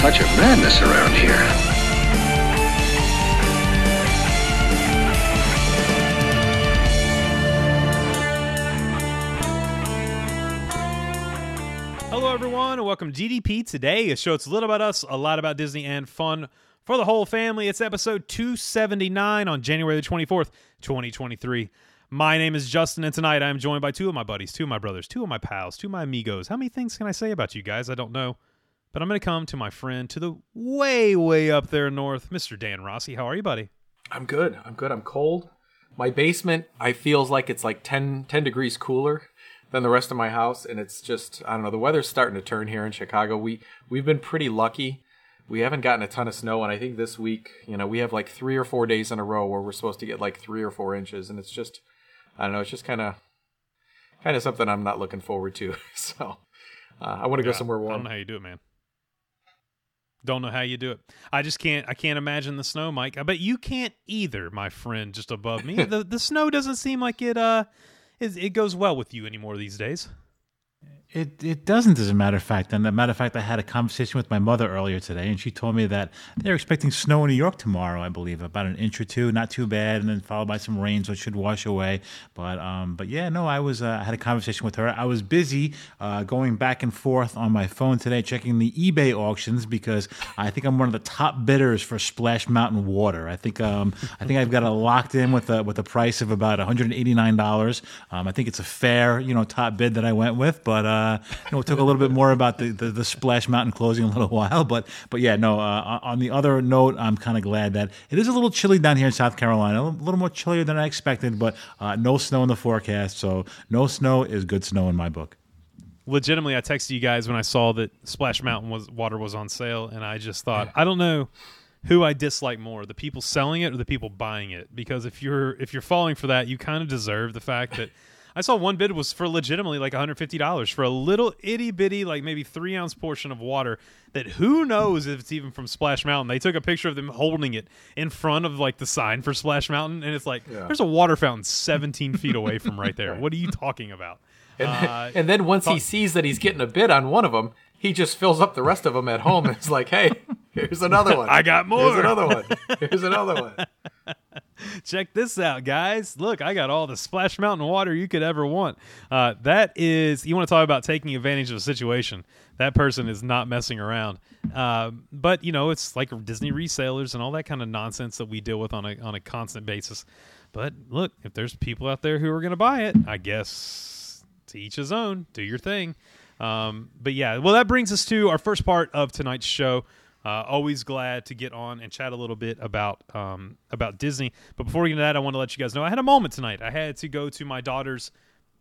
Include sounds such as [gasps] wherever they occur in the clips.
Touch of madness around here. Hello, everyone, and welcome to DDP Today, a show that's a little about us, a lot about Disney, and fun for the whole family. It's episode 279 on January the 24th, 2023. My name is Justin, and tonight I'm joined by two of my buddies, two of my brothers, two of my pals, two of my amigos. How many things can I say about you guys? I don't know. But I'm going to come to my friend to the way, way up there north, Mr. Dan Rossi. How are you, buddy? I'm good. I'm good. I'm cold. My basement, I feels like it's like 10, 10 degrees cooler than the rest of my house, and it's just I don't know. The weather's starting to turn here in Chicago. We we've been pretty lucky. We haven't gotten a ton of snow, and I think this week, you know, we have like three or four days in a row where we're supposed to get like three or four inches, and it's just I don't know. It's just kind of kind of something I'm not looking forward to. [laughs] so uh, I want to go somewhere I don't warm. know how you do it, man. Don't know how you do it. I just can't. I can't imagine the snow, Mike. I bet you can't either, my friend, just above me. [laughs] the The snow doesn't seem like it. Uh, it, it goes well with you anymore these days. It it doesn't, as a matter of fact. And as a matter of fact, I had a conversation with my mother earlier today, and she told me that they're expecting snow in New York tomorrow. I believe about an inch or two, not too bad, and then followed by some rain, so it should wash away. But um, but yeah, no, I was uh, I had a conversation with her. I was busy uh, going back and forth on my phone today, checking the eBay auctions because I think I'm one of the top bidders for Splash Mountain water. I think um I think I've got it locked in with a with a price of about 189 dollars. Um, I think it's a fair you know top bid that I went with, but uh, you know, it took a little bit more about the, the, the Splash Mountain closing in a little [laughs] while, but but yeah, no. Uh, on the other note, I'm kind of glad that it is a little chilly down here in South Carolina, a little more chillier than I expected, but uh, no snow in the forecast, so no snow is good snow in my book. Legitimately, I texted you guys when I saw that Splash Mountain was water was on sale, and I just thought, I don't know who I dislike more, the people selling it or the people buying it. Because if you're if you're falling for that, you kind of deserve the fact that. I saw one bid was for legitimately like $150 for a little itty bitty, like maybe three ounce portion of water that who knows if it's even from Splash Mountain. They took a picture of them holding it in front of like the sign for Splash Mountain, and it's like there's a water fountain 17 feet away from right there. [laughs] What are you talking about? And, Uh, and then once he sees that he's getting a bid on one of them, he just fills up the rest of them at home. And it's like, hey, here's another one. [laughs] I got more. Here's another one. Here's another one. [laughs] check this out, guys. Look, I got all the Splash Mountain water you could ever want. Uh, that is, you want to talk about taking advantage of a situation. That person is not messing around. Uh, but you know, it's like Disney resellers and all that kind of nonsense that we deal with on a on a constant basis. But look, if there's people out there who are going to buy it, I guess to each his own. Do your thing. Um, but yeah, well, that brings us to our first part of tonight's show. Uh, always glad to get on and chat a little bit about um, about Disney. But before we get into that, I want to let you guys know I had a moment tonight. I had to go to my daughter's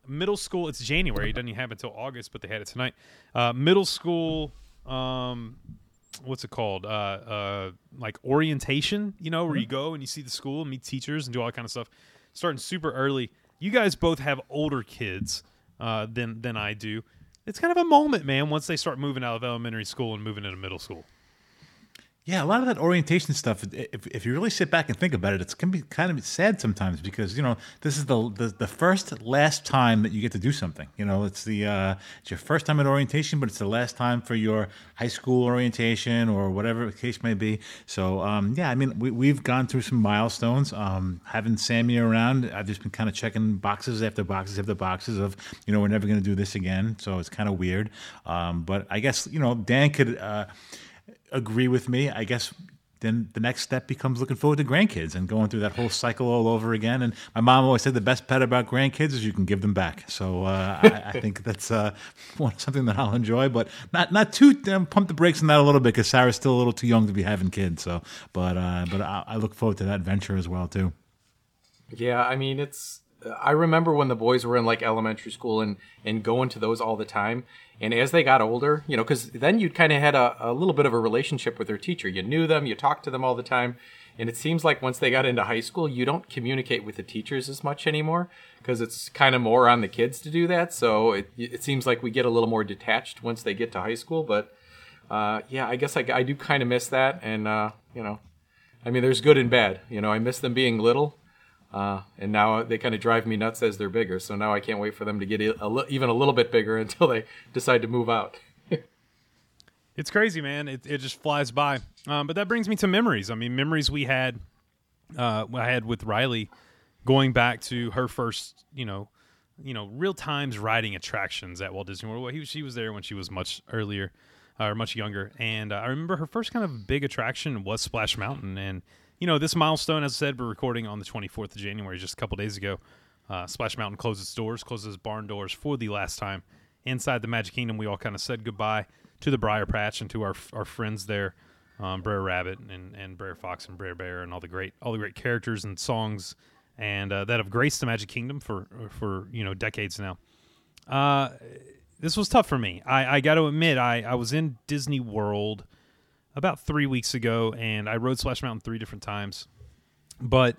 middle school. It's January; it doesn't even happen until August, but they had it tonight. Uh, middle school. Um, what's it called? Uh, uh, like orientation. You know, where you go and you see the school and meet teachers and do all that kind of stuff. Starting super early. You guys both have older kids uh, than than I do. It's kind of a moment, man. Once they start moving out of elementary school and moving into middle school. Yeah, a lot of that orientation stuff. If, if you really sit back and think about it, it's can be kind of sad sometimes because you know this is the, the the first last time that you get to do something. You know, it's the uh, it's your first time at orientation, but it's the last time for your high school orientation or whatever the case may be. So um, yeah, I mean we we've gone through some milestones. Um, having Sammy around, I've just been kind of checking boxes after boxes after boxes of you know we're never going to do this again. So it's kind of weird. Um, but I guess you know Dan could. Uh, agree with me. I guess then the next step becomes looking forward to grandkids and going through that whole cycle all over again. And my mom always said the best part about grandkids is you can give them back. So uh, I, I [laughs] think that's uh, [laughs] something that I'll enjoy, but not not too um, pump the brakes on that a little bit because Sarah's still a little too young to be having kids. So, but uh, but I, I look forward to that venture as well too. Yeah, I mean it's I remember when the boys were in like elementary school and and going to those all the time. And as they got older, you know, because then you kind of had a, a little bit of a relationship with their teacher. You knew them, you talked to them all the time. And it seems like once they got into high school, you don't communicate with the teachers as much anymore because it's kind of more on the kids to do that. So it, it seems like we get a little more detached once they get to high school. But uh, yeah, I guess I, I do kind of miss that. And, uh, you know, I mean, there's good and bad. You know, I miss them being little. Uh, and now they kind of drive me nuts as they're bigger. So now I can't wait for them to get a, li- even a little bit bigger [laughs] until they decide to move out. [laughs] It's crazy, man. It, it just flies by. Um, but that brings me to memories. I mean, memories we had, uh, I had with Riley, going back to her first, you know, you know, real times riding attractions at Walt Disney World. Well, he, she was there when she was much earlier, uh, or much younger, and uh, I remember her first kind of big attraction was Splash Mountain. And you know, this milestone, as I said, we're recording on the 24th of January, just a couple days ago. Uh, Splash Mountain closes doors, closes barn doors for the last time inside the Magic Kingdom. We all kind of said goodbye to the Briar Patch and to our our friends there, um, Brer Rabbit and and Brer Fox and Brer Bear and all the great all the great characters and songs and uh, that have graced the Magic Kingdom for for you know decades now. Uh, this was tough for me. I, I got to admit, I, I was in Disney World about three weeks ago, and I rode Splash Mountain three different times, but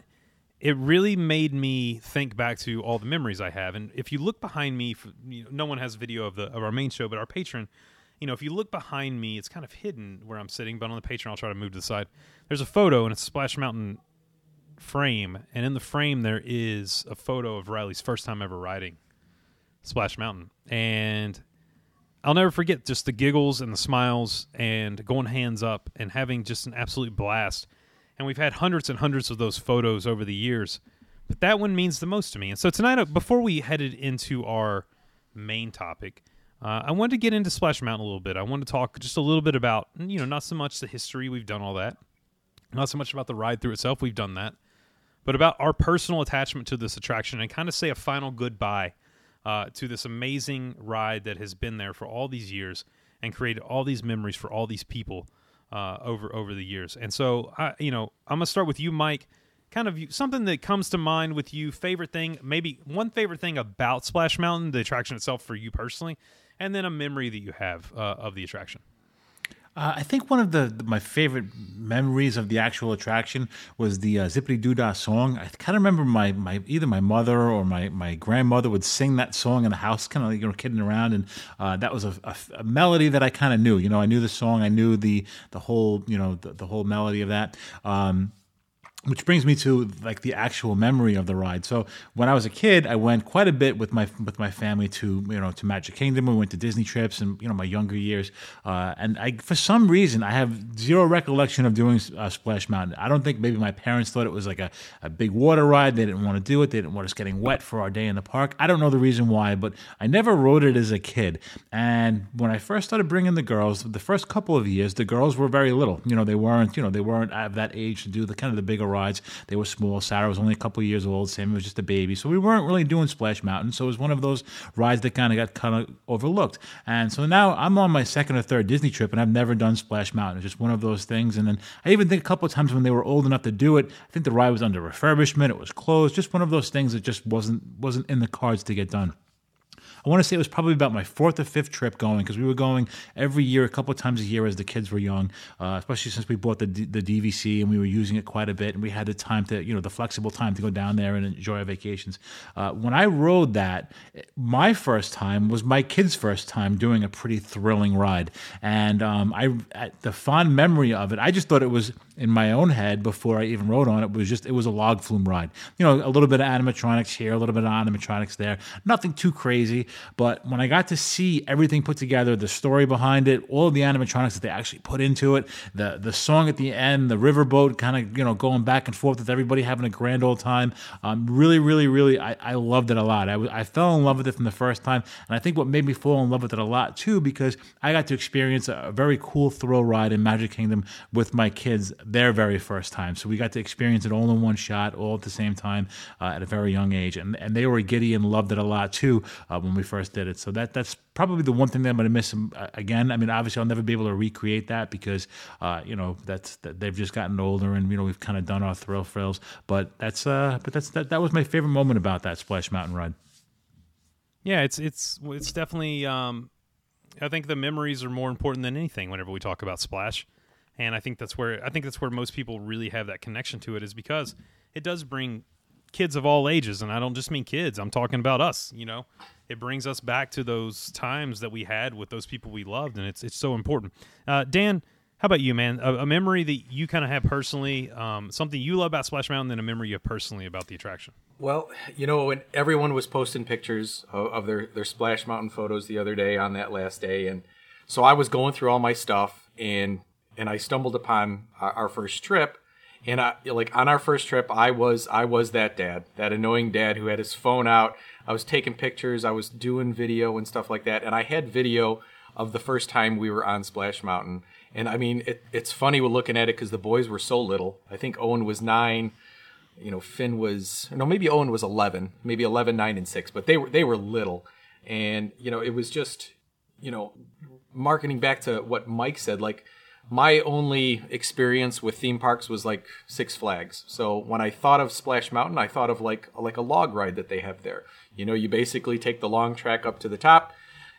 it really made me think back to all the memories I have. And if you look behind me, you know, no one has video of the of our main show, but our Patreon you know, if you look behind me, it's kind of hidden where I'm sitting, but on the Patreon, I'll try to move to the side. There's a photo, and it's a Splash Mountain frame, and in the frame there is a photo of Riley's first time ever riding Splash Mountain, and I'll never forget just the giggles and the smiles and going hands up and having just an absolute blast. And we've had hundreds and hundreds of those photos over the years, but that one means the most to me. And so tonight, uh, before we headed into our main topic, uh, I wanted to get into Splash Mountain a little bit. I wanted to talk just a little bit about, you know, not so much the history, we've done all that. Not so much about the ride through itself, we've done that. But about our personal attachment to this attraction and kind of say a final goodbye uh, to this amazing ride that has been there for all these years and created all these memories for all these people uh, over over the years. And so, I, you know, I'm gonna start with you, Mike. Kind of something that comes to mind with you. Favorite thing, maybe one favorite thing about Splash Mountain, the attraction itself for you personally, and then a memory that you have uh, of the attraction. Uh, I think one of the, the- my favorite memories of the actual attraction was the uh, Zippity Doo Dah song. I kind of remember my, my either my mother or my, my grandmother would sing that song in the house, kind of like, you know kidding around, and uh, that was a, a, a melody that I kind of knew. You know, I knew the song, I knew the the whole you know the, the whole melody of that. Um, which brings me to like the actual memory of the ride. So when I was a kid, I went quite a bit with my with my family to you know to Magic Kingdom. We went to Disney trips and you know my younger years. Uh, and I for some reason I have zero recollection of doing uh, Splash Mountain. I don't think maybe my parents thought it was like a, a big water ride. They didn't want to do it. They didn't want us getting wet for our day in the park. I don't know the reason why, but I never rode it as a kid. And when I first started bringing the girls, the first couple of years, the girls were very little. You know they weren't you know they weren't of that age to do the kind of the bigger rides. They were small. Sarah was only a couple years old. Sammy was just a baby. So we weren't really doing Splash Mountain. So it was one of those rides that kind of got kind of overlooked. And so now I'm on my second or third Disney trip and I've never done Splash Mountain. It's just one of those things. And then I even think a couple of times when they were old enough to do it, I think the ride was under refurbishment. It was closed. Just one of those things that just wasn't wasn't in the cards to get done. I want to say it was probably about my fourth or fifth trip going because we were going every year, a couple of times a year as the kids were young, uh, especially since we bought the D- the DVC and we were using it quite a bit and we had the time to, you know, the flexible time to go down there and enjoy our vacations. Uh, when I rode that, my first time was my kids' first time doing a pretty thrilling ride, and um, I the fond memory of it, I just thought it was in my own head before I even rode on it was just it was a log flume ride. You know, a little bit of animatronics here, a little bit of animatronics there, nothing too crazy. But when I got to see everything put together, the story behind it, all of the animatronics that they actually put into it, the the song at the end, the riverboat kind of you know going back and forth with everybody having a grand old time, um, really, really, really, I, I loved it a lot. I, I fell in love with it from the first time, and I think what made me fall in love with it a lot too because I got to experience a very cool thrill ride in Magic Kingdom with my kids their very first time. So we got to experience it all in one shot, all at the same time uh, at a very young age, and and they were giddy and loved it a lot too uh, when we first did it. So that that's probably the one thing that I'm going to miss again. I mean, obviously, I'll never be able to recreate that because uh, you know that's that they've just gotten older, and you know we've kind of done our thrill frills. But that's uh, but that's that, that was my favorite moment about that Splash Mountain ride. Yeah, it's it's it's definitely. Um, I think the memories are more important than anything whenever we talk about Splash, and I think that's where I think that's where most people really have that connection to it is because it does bring kids of all ages, and I don't just mean kids. I'm talking about us. You know, it brings us back to those times that we had with those people we loved, and it's it's so important. Uh, Dan, how about you, man? A, a memory that you kind of have personally, um, something you love about Splash Mountain, and a memory you have personally about the attraction. Well, you know, when everyone was posting pictures of, of their, their Splash Mountain photos the other day on that last day, and so I was going through all my stuff, and and I stumbled upon our, our first trip, and I like on our first trip, I was I was that dad, that annoying dad who had his phone out. I was taking pictures, I was doing video and stuff like that, and I had video of the first time we were on Splash Mountain. And I mean, it, it's funny we're looking at it because the boys were so little. I think Owen was nine you know Finn was no maybe Owen was 11 maybe 11 9 and 6 but they were they were little and you know it was just you know marketing back to what Mike said like my only experience with theme parks was like Six Flags. So when I thought of Splash Mountain I thought of like like a log ride that they have there. You know you basically take the long track up to the top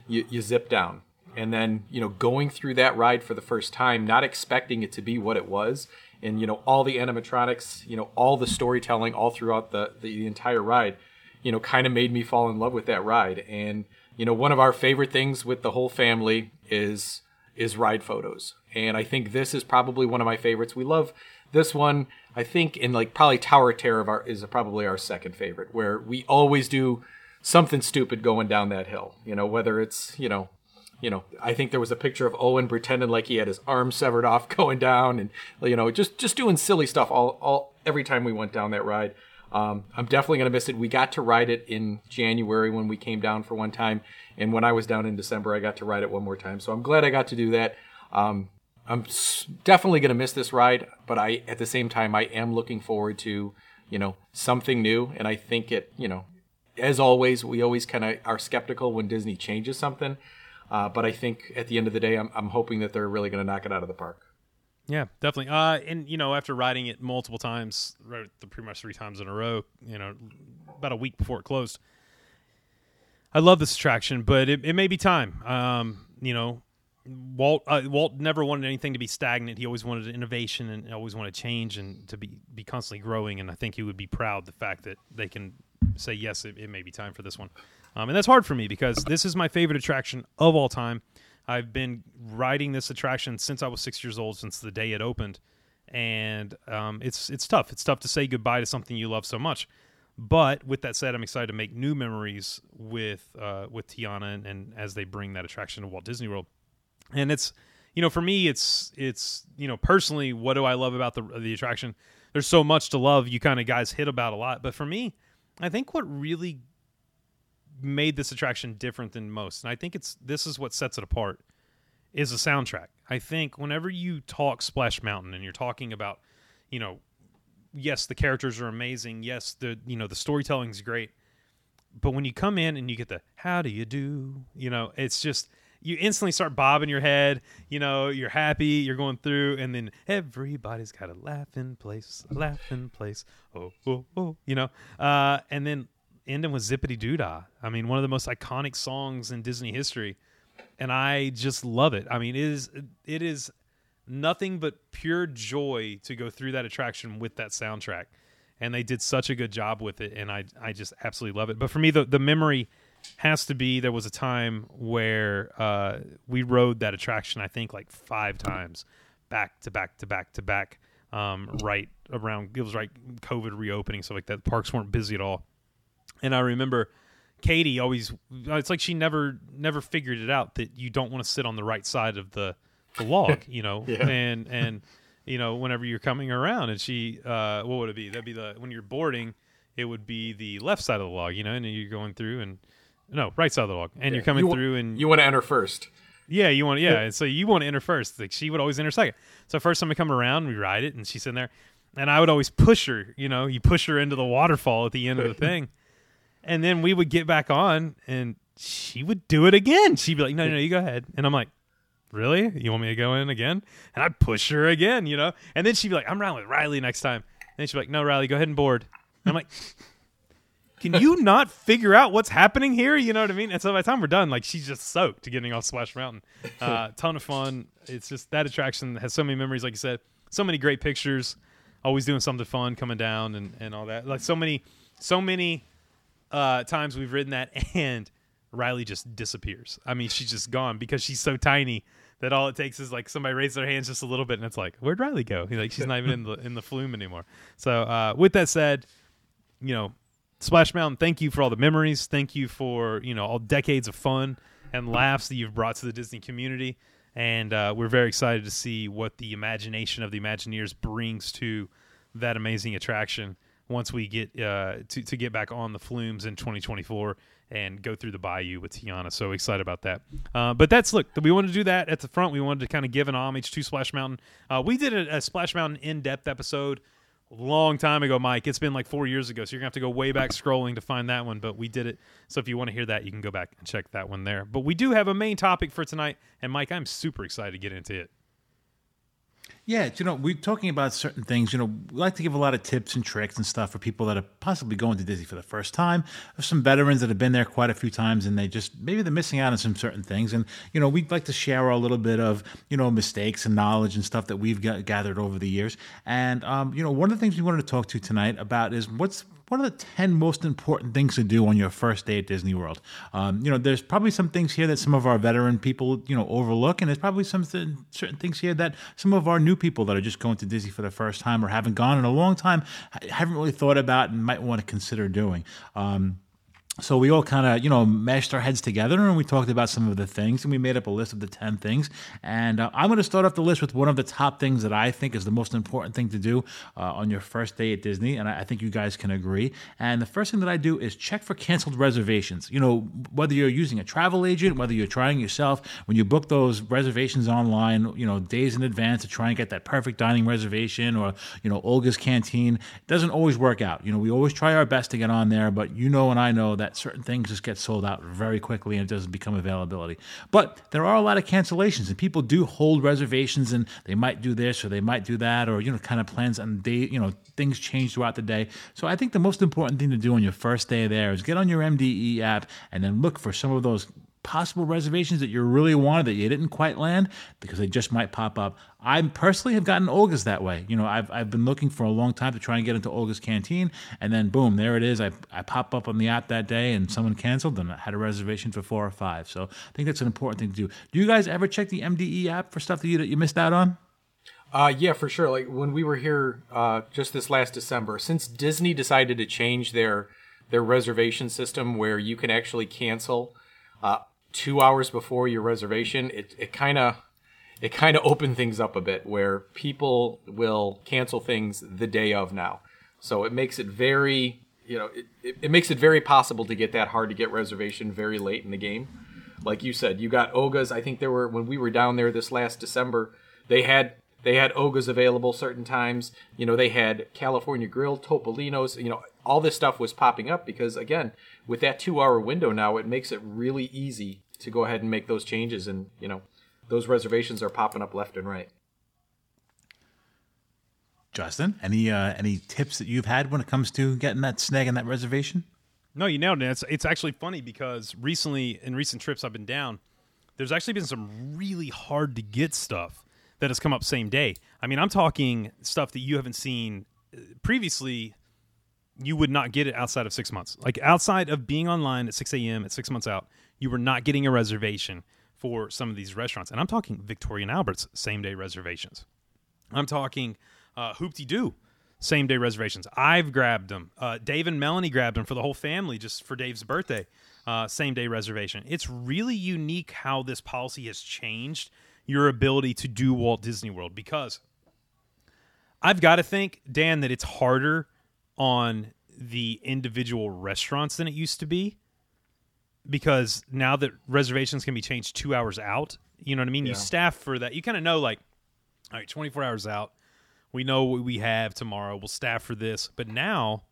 you, you zip down. And then you know going through that ride for the first time not expecting it to be what it was and you know all the animatronics you know all the storytelling all throughout the the, the entire ride you know kind of made me fall in love with that ride. And you know one of our favorite things with the whole family is is ride photos and i think this is probably one of my favorites we love this one i think in like probably tower terror our, is probably our second favorite where we always do something stupid going down that hill you know whether it's you know you know, I think there was a picture of Owen pretending like he had his arm severed off [laughs] going down, and you know, just just doing silly stuff all all every time we went down that ride. Um, I'm definitely gonna miss it. We got to ride it in January when we came down for one time, and when I was down in December, I got to ride it one more time. So I'm glad I got to do that. Um, I'm definitely gonna miss this ride, but I at the same time I am looking forward to you know something new, and I think it you know as always we always kind of are skeptical when Disney changes something. Uh, but I think at the end of the day, I'm, I'm hoping that they're really going to knock it out of the park. Yeah, definitely. Uh, and you know, after riding it multiple times, right, the pretty much three times in a row, you know, about a week before it closed, I love this attraction, but it, it may be time. Um, you know, Walt uh, Walt never wanted anything to be stagnant. He always wanted innovation and always wanted change and to be be constantly growing. And I think he would be proud the fact that they can say yes, it, it may be time for this one. Um, and that's hard for me because this is my favorite attraction of all time. I've been riding this attraction since I was six years old, since the day it opened, and um, it's it's tough. It's tough to say goodbye to something you love so much. But with that said, I'm excited to make new memories with uh, with Tiana and, and as they bring that attraction to Walt Disney World. And it's you know for me it's it's you know personally what do I love about the the attraction? There's so much to love. You kind of guys hit about a lot, but for me, I think what really made this attraction different than most, and I think it's this is what sets it apart, is the soundtrack. I think whenever you talk Splash Mountain and you're talking about, you know, yes, the characters are amazing, yes, the you know the storytelling's great, but when you come in and you get the how do you do, you know, it's just you instantly start bobbing your head. You know, you're happy, you're going through, and then everybody's got a laughing place, a laughing place. Oh, oh, oh, you know, uh, and then ending with Zippity Doodah. I mean, one of the most iconic songs in Disney history, and I just love it. I mean, it is it is nothing but pure joy to go through that attraction with that soundtrack, and they did such a good job with it, and I I just absolutely love it. But for me, the the memory has to be there was a time where uh, we rode that attraction. I think like five times, back to back to back to back. Um, right around it was right COVID reopening, so like that parks weren't busy at all and I remember Katie always it's like she never never figured it out that you don't want to sit on the right side of the the log, [laughs] you know. Yeah. And and you know, whenever you're coming around and she uh what would it be? That'd be the when you're boarding, it would be the left side of the log, you know, and you're going through and no, right side of the log. And you're coming You through and You want to enter first. yeah, you want yeah. And so you want to enter first. Like she would always enter second. So first time I come around, we ride it, and she's in there, and I would always push her. You know, you push her into the waterfall at the end of the [laughs] thing, and then we would get back on, and she would do it again. She'd be like, "No, no, no, you go ahead," and I'm like. Really? You want me to go in again? And I'd push her again, you know? And then she'd be like, I'm riding with Riley next time. And then she'd be like, No, Riley, go ahead and board. And I'm like, Can you not figure out what's happening here? You know what I mean? And so by the time we're done, like she's just soaked to getting off Splash Mountain. Uh, [laughs] ton of fun. It's just that attraction has so many memories, like you said, so many great pictures. Always doing something fun, coming down and, and all that. Like so many, so many uh, times we've ridden that, [laughs] and Riley just disappears. I mean, she's just gone because she's so tiny that all it takes is like somebody raise their hands just a little bit, and it's like, where'd Riley go? Like she's not even in the in the flume anymore. So uh, with that said, you know, Splash Mountain, thank you for all the memories. Thank you for you know all decades of fun and laughs that you've brought to the Disney community. And uh, we're very excited to see what the imagination of the Imagineers brings to that amazing attraction once we get uh, to to get back on the flumes in 2024 and go through the bayou with Tiana. So excited about that. Uh, but that's look, we wanted to do that at the front. We wanted to kind of give an homage to Splash Mountain. Uh, we did a, a Splash Mountain in depth episode long time ago, Mike. It's been like four years ago, so you're gonna have to go way back scrolling to find that one. But we did it. So if you want to hear that, you can go back and check that one there. But we do have a main topic for tonight, and Mike, I'm super excited to get into it. Yeah, you know, we're talking about certain things. You know, we like to give a lot of tips and tricks and stuff for people that are possibly going to Disney for the first time. There's some veterans that have been there quite a few times, and they just maybe they're missing out on some certain things. And you know, we'd like to share a little bit of you know mistakes and knowledge and stuff that we've got, gathered over the years. And um, you know, one of the things we wanted to talk to tonight about is what's what are the 10 most important things to do on your first day at Disney World? Um, you know, there's probably some things here that some of our veteran people, you know, overlook, and there's probably some th- certain things here that some of our new people that are just going to Disney for the first time or haven't gone in a long time haven't really thought about and might want to consider doing. Um, so we all kind of, you know, mashed our heads together and we talked about some of the things and we made up a list of the 10 things. And uh, I'm going to start off the list with one of the top things that I think is the most important thing to do uh, on your first day at Disney. And I, I, think you guys can agree. And the first thing that I do is check for canceled reservations. You know, whether you're using a travel agent, whether you're trying yourself, when you book those reservations online, you know, days in advance to try and get that perfect dining reservation or, you know, Oga's Cantina, it doesn't always work out. You know, we always try our best to get on there, but you know and I know that certain things just get sold out very quickly and it doesn't become availability. But there are a lot of cancellations and people do hold reservations and they might do this or they might do that or you know kind of plans on day you know things change throughout the day. So I think the most important thing to do on your first day there is get on your MDE app and then look for some of those possible reservations that you really wanted that you didn't quite land because they just might pop up. I personally have gotten Oga's that way. You know, I've, I've been looking for a long time to try and get into Oga's Cantina, and then boom, there it is. I, I pop up on the app that day and someone canceled and I had a reservation for four or five. So I think that's an important thing to do. Do you guys ever check the MDE app for stuff that you, that you missed out on? Uh, yeah, for sure. Like when we were here uh, just this last December, since Disney decided to change their their reservation system where you can actually cancel uh, two hours before your reservation, it it kind of it kind of opened things up a bit where people will cancel things the day of now. So it makes it very you know it, it, it makes it very possible to get that hard to get reservation very late in the game. Like you said, you got Oga's. I think there were when we were down there this last December, they had they had Oga's available certain times. You know, they had California Grill, Topolino's. You know, all this stuff was popping up because again, with that two hour window now, it makes it really easy to go ahead and make those changes. And, you know, those reservations are popping up left and right. Justin, any uh, any tips that you've had when it comes to getting that snag in that reservation? No, you nailed it. It's, it's actually funny because recently, in recent trips I've been down, there's actually been some really hard to get stuff that has come up same day. I mean, I'm talking stuff that you haven't seen uh, previously you would not get it outside of six months. Like outside of being online at 6 a.m. at six months out, you were not getting a reservation for some of these restaurants. And I'm talking Victoria and Albert's same day reservations. I'm talking uh, Hoop-Dee Doo same day reservations. I've grabbed them. Uh, Dave and Melanie grabbed them for the whole family just for Dave's birthday. Uh, same day reservation. It's really unique how this policy has changed your ability to do Walt Disney World because I've got to think, Dan, that it's harder on the individual restaurants than it used to be because now that reservations can be changed two hours out, you know what I mean? Yeah. You staff for that. You kind of know, like, all right, 24 hours out. We know what we have tomorrow. We'll staff for this. But now,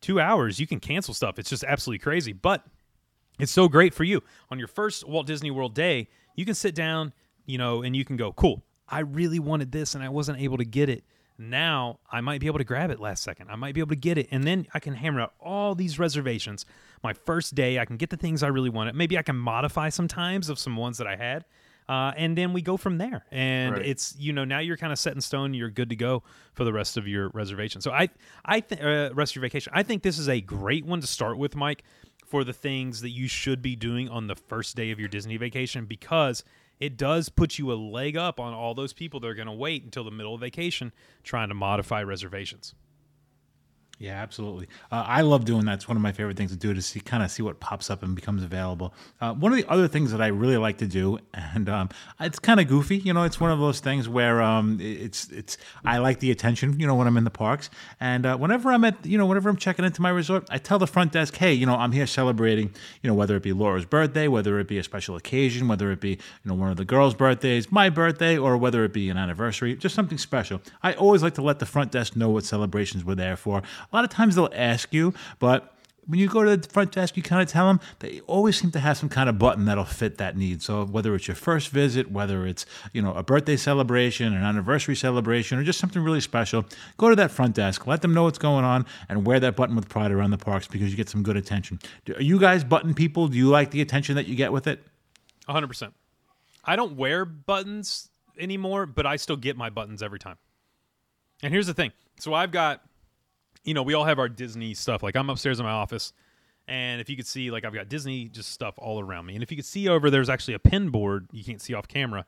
two hours, you can cancel stuff. It's just absolutely crazy. But It's so great for you. On your first Walt Disney World day, you can sit down, you know, and you can go, cool, I really wanted this and I wasn't able to get it. Now I might be able to grab it last second. I might be able to get it. And then I can hammer out all these reservations. My first day, I can get the things I really wanted. Maybe I can modify sometimes of some ones that I had. Uh, and then we go from there. And Right. it's you know now you're kind of set in stone. You're good to go for the rest of your reservation. So I I think uh, rest of your vacation. I think this is a great one to start with, Mike, for the things that you should be doing on the first day of your Disney vacation because it does put you a leg up on all those people that are going to wait until the middle of vacation trying to modify reservations. Yeah, absolutely. Uh, I love doing that. It's one of my favorite things to do to see kind of see what pops up and becomes available. Uh, one of the other things that I really like to do, [laughs] and um, it's kind of goofy. You know, it's one of those things where um, it's it's I like the attention. You know, when I'm in the parks, and uh, whenever I'm at you know whenever I'm checking into my resort, I tell the front desk, hey, you know, I'm here celebrating. You know, whether it be Laura's birthday, whether it be a special occasion, whether it be you know one of the girls' birthdays, my birthday, or whether it be an anniversary, just something special. I always like to let the front desk know what celebrations we're there for. A lot of times they'll ask you, but when you go to the front desk, you kind of tell them they always seem to have some kind of button that'll fit that need. So whether it's your first visit, whether it's you know a birthday celebration, an anniversary celebration, or just something really special, go to that front desk, let them know what's going on, and wear that button with pride around the parks because you get some good attention. Are you guys button people? Do you like the attention that you get with it? 100%. I don't wear buttons anymore, but I still get my buttons every time. And here's the thing. So I've got, you know, we all have our Disney stuff. Like I'm upstairs in my office, and if you could see, like I've got Disney just stuff all around me. And if you could see over, there's actually a pin board you can't see off camera,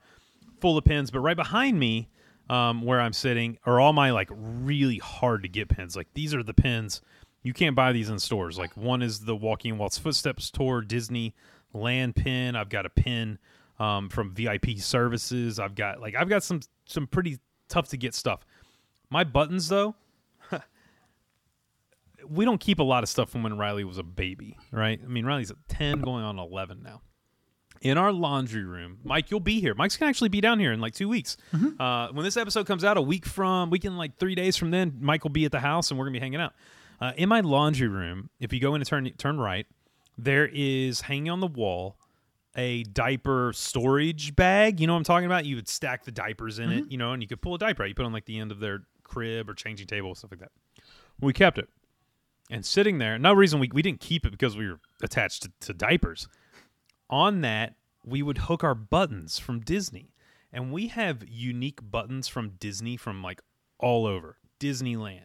full of pins. But right behind me, um, where I'm sitting, are all my like really hard to get pins. Like these are the pins you can't buy these in stores. Like one is the Walk in Walt's Footsteps Tour Disney Land pin. I've got a pin um, from VIP Services. I've got like I've got some some pretty tough to get stuff. My buttons though, we don't keep a lot of stuff from when Riley was a baby, right? I mean Riley's at ten, going on eleven now. In our laundry room, Mike, you'll be here. Mike's gonna actually be down here in like two weeks. Uh, when this episode comes out, a week from, week in like three days from then, Mike will be at the house and we're gonna be hanging out. Uh, in my laundry room, if you go in and turn turn right, there is hanging on the wall a diaper storage bag. You know what I'm talking about? You would stack the diapers in it, you know, and you could pull a diaper out. You put it on like the end of their crib or changing table, stuff like that. We kept it. And sitting there, no reason we, we didn't keep it because we were attached to, to diapers. On that, we would hook our buttons from Disney. And we have unique buttons from Disney from like all over Disneyland,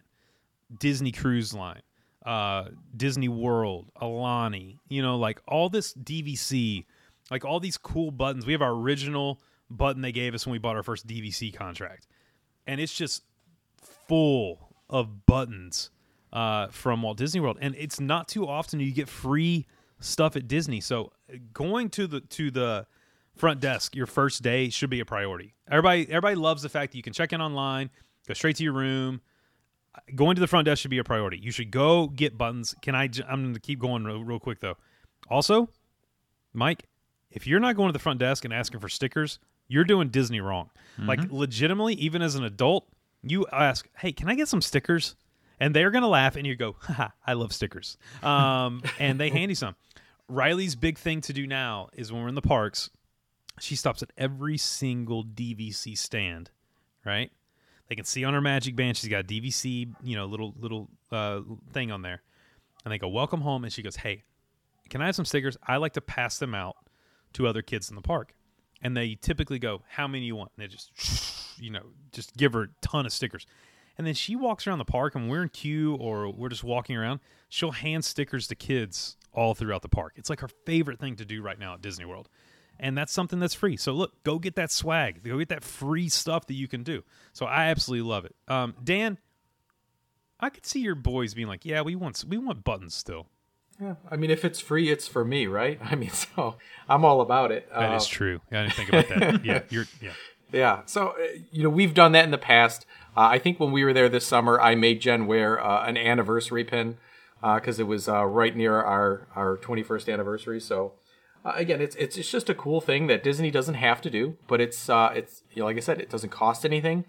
Disney Cruise Line, uh, Disney World, Aulani, you know, like all this DVC, like all these cool buttons. We have our original button they gave us when we bought our first DVC contract. And it's just full of buttons uh, from Walt Disney World. And it's not too often you get free stuff at Disney. So going to the to the front desk your first day should be a priority. Everybody everybody loves the fact that you can check in online, go straight to your room, going to the front desk should be a priority. You should go get buttons. Can I? j- I'm going to keep going real, real quick though. Also, Mike, if you're not going to the front desk and asking for stickers, you're doing Disney wrong. Like legitimately, even as an adult, you ask, "Hey, can I get some stickers?" And they're going to laugh, and you go, Haha, "I love stickers," um, [laughs] and they hand you some. Riley's big thing to do now is when we're in the parks, she stops at every single DVC stand, right? They can see on her magic band she's got a DVC, you know, little little uh, thing on there, and they go welcome home, and she goes, "Hey, can I have some stickers? I like to pass them out to other kids in the park." And they typically go, "How many you want?" And they just, you know, just give her a ton of stickers. And then she walks around the park, and we're in queue or we're just walking around. She'll hand stickers to kids all throughout the park. It's like her favorite thing to do right now at Disney World and that's something that's free. So look, go get that swag, go get that free stuff that you can do. So I absolutely love it. Um, Dan, I could see your boys being like, "Yeah, we want we want buttons still." Yeah, I mean, if it's free, it's for me, right? [laughs] I mean, so I'm all about it. That is Uh, true. I didn't think about that. [laughs] yeah, you're yeah. Yeah. So, uh, you know, we've done that in the past. Uh, I think when we were there this summer, I made Jen wear uh, an anniversary pin because it was uh, right near our, our 21st anniversary. So, uh, again, it's, it's it's just a cool thing that Disney doesn't have to do, but it's uh, it's you know, like I said, it doesn't cost anything,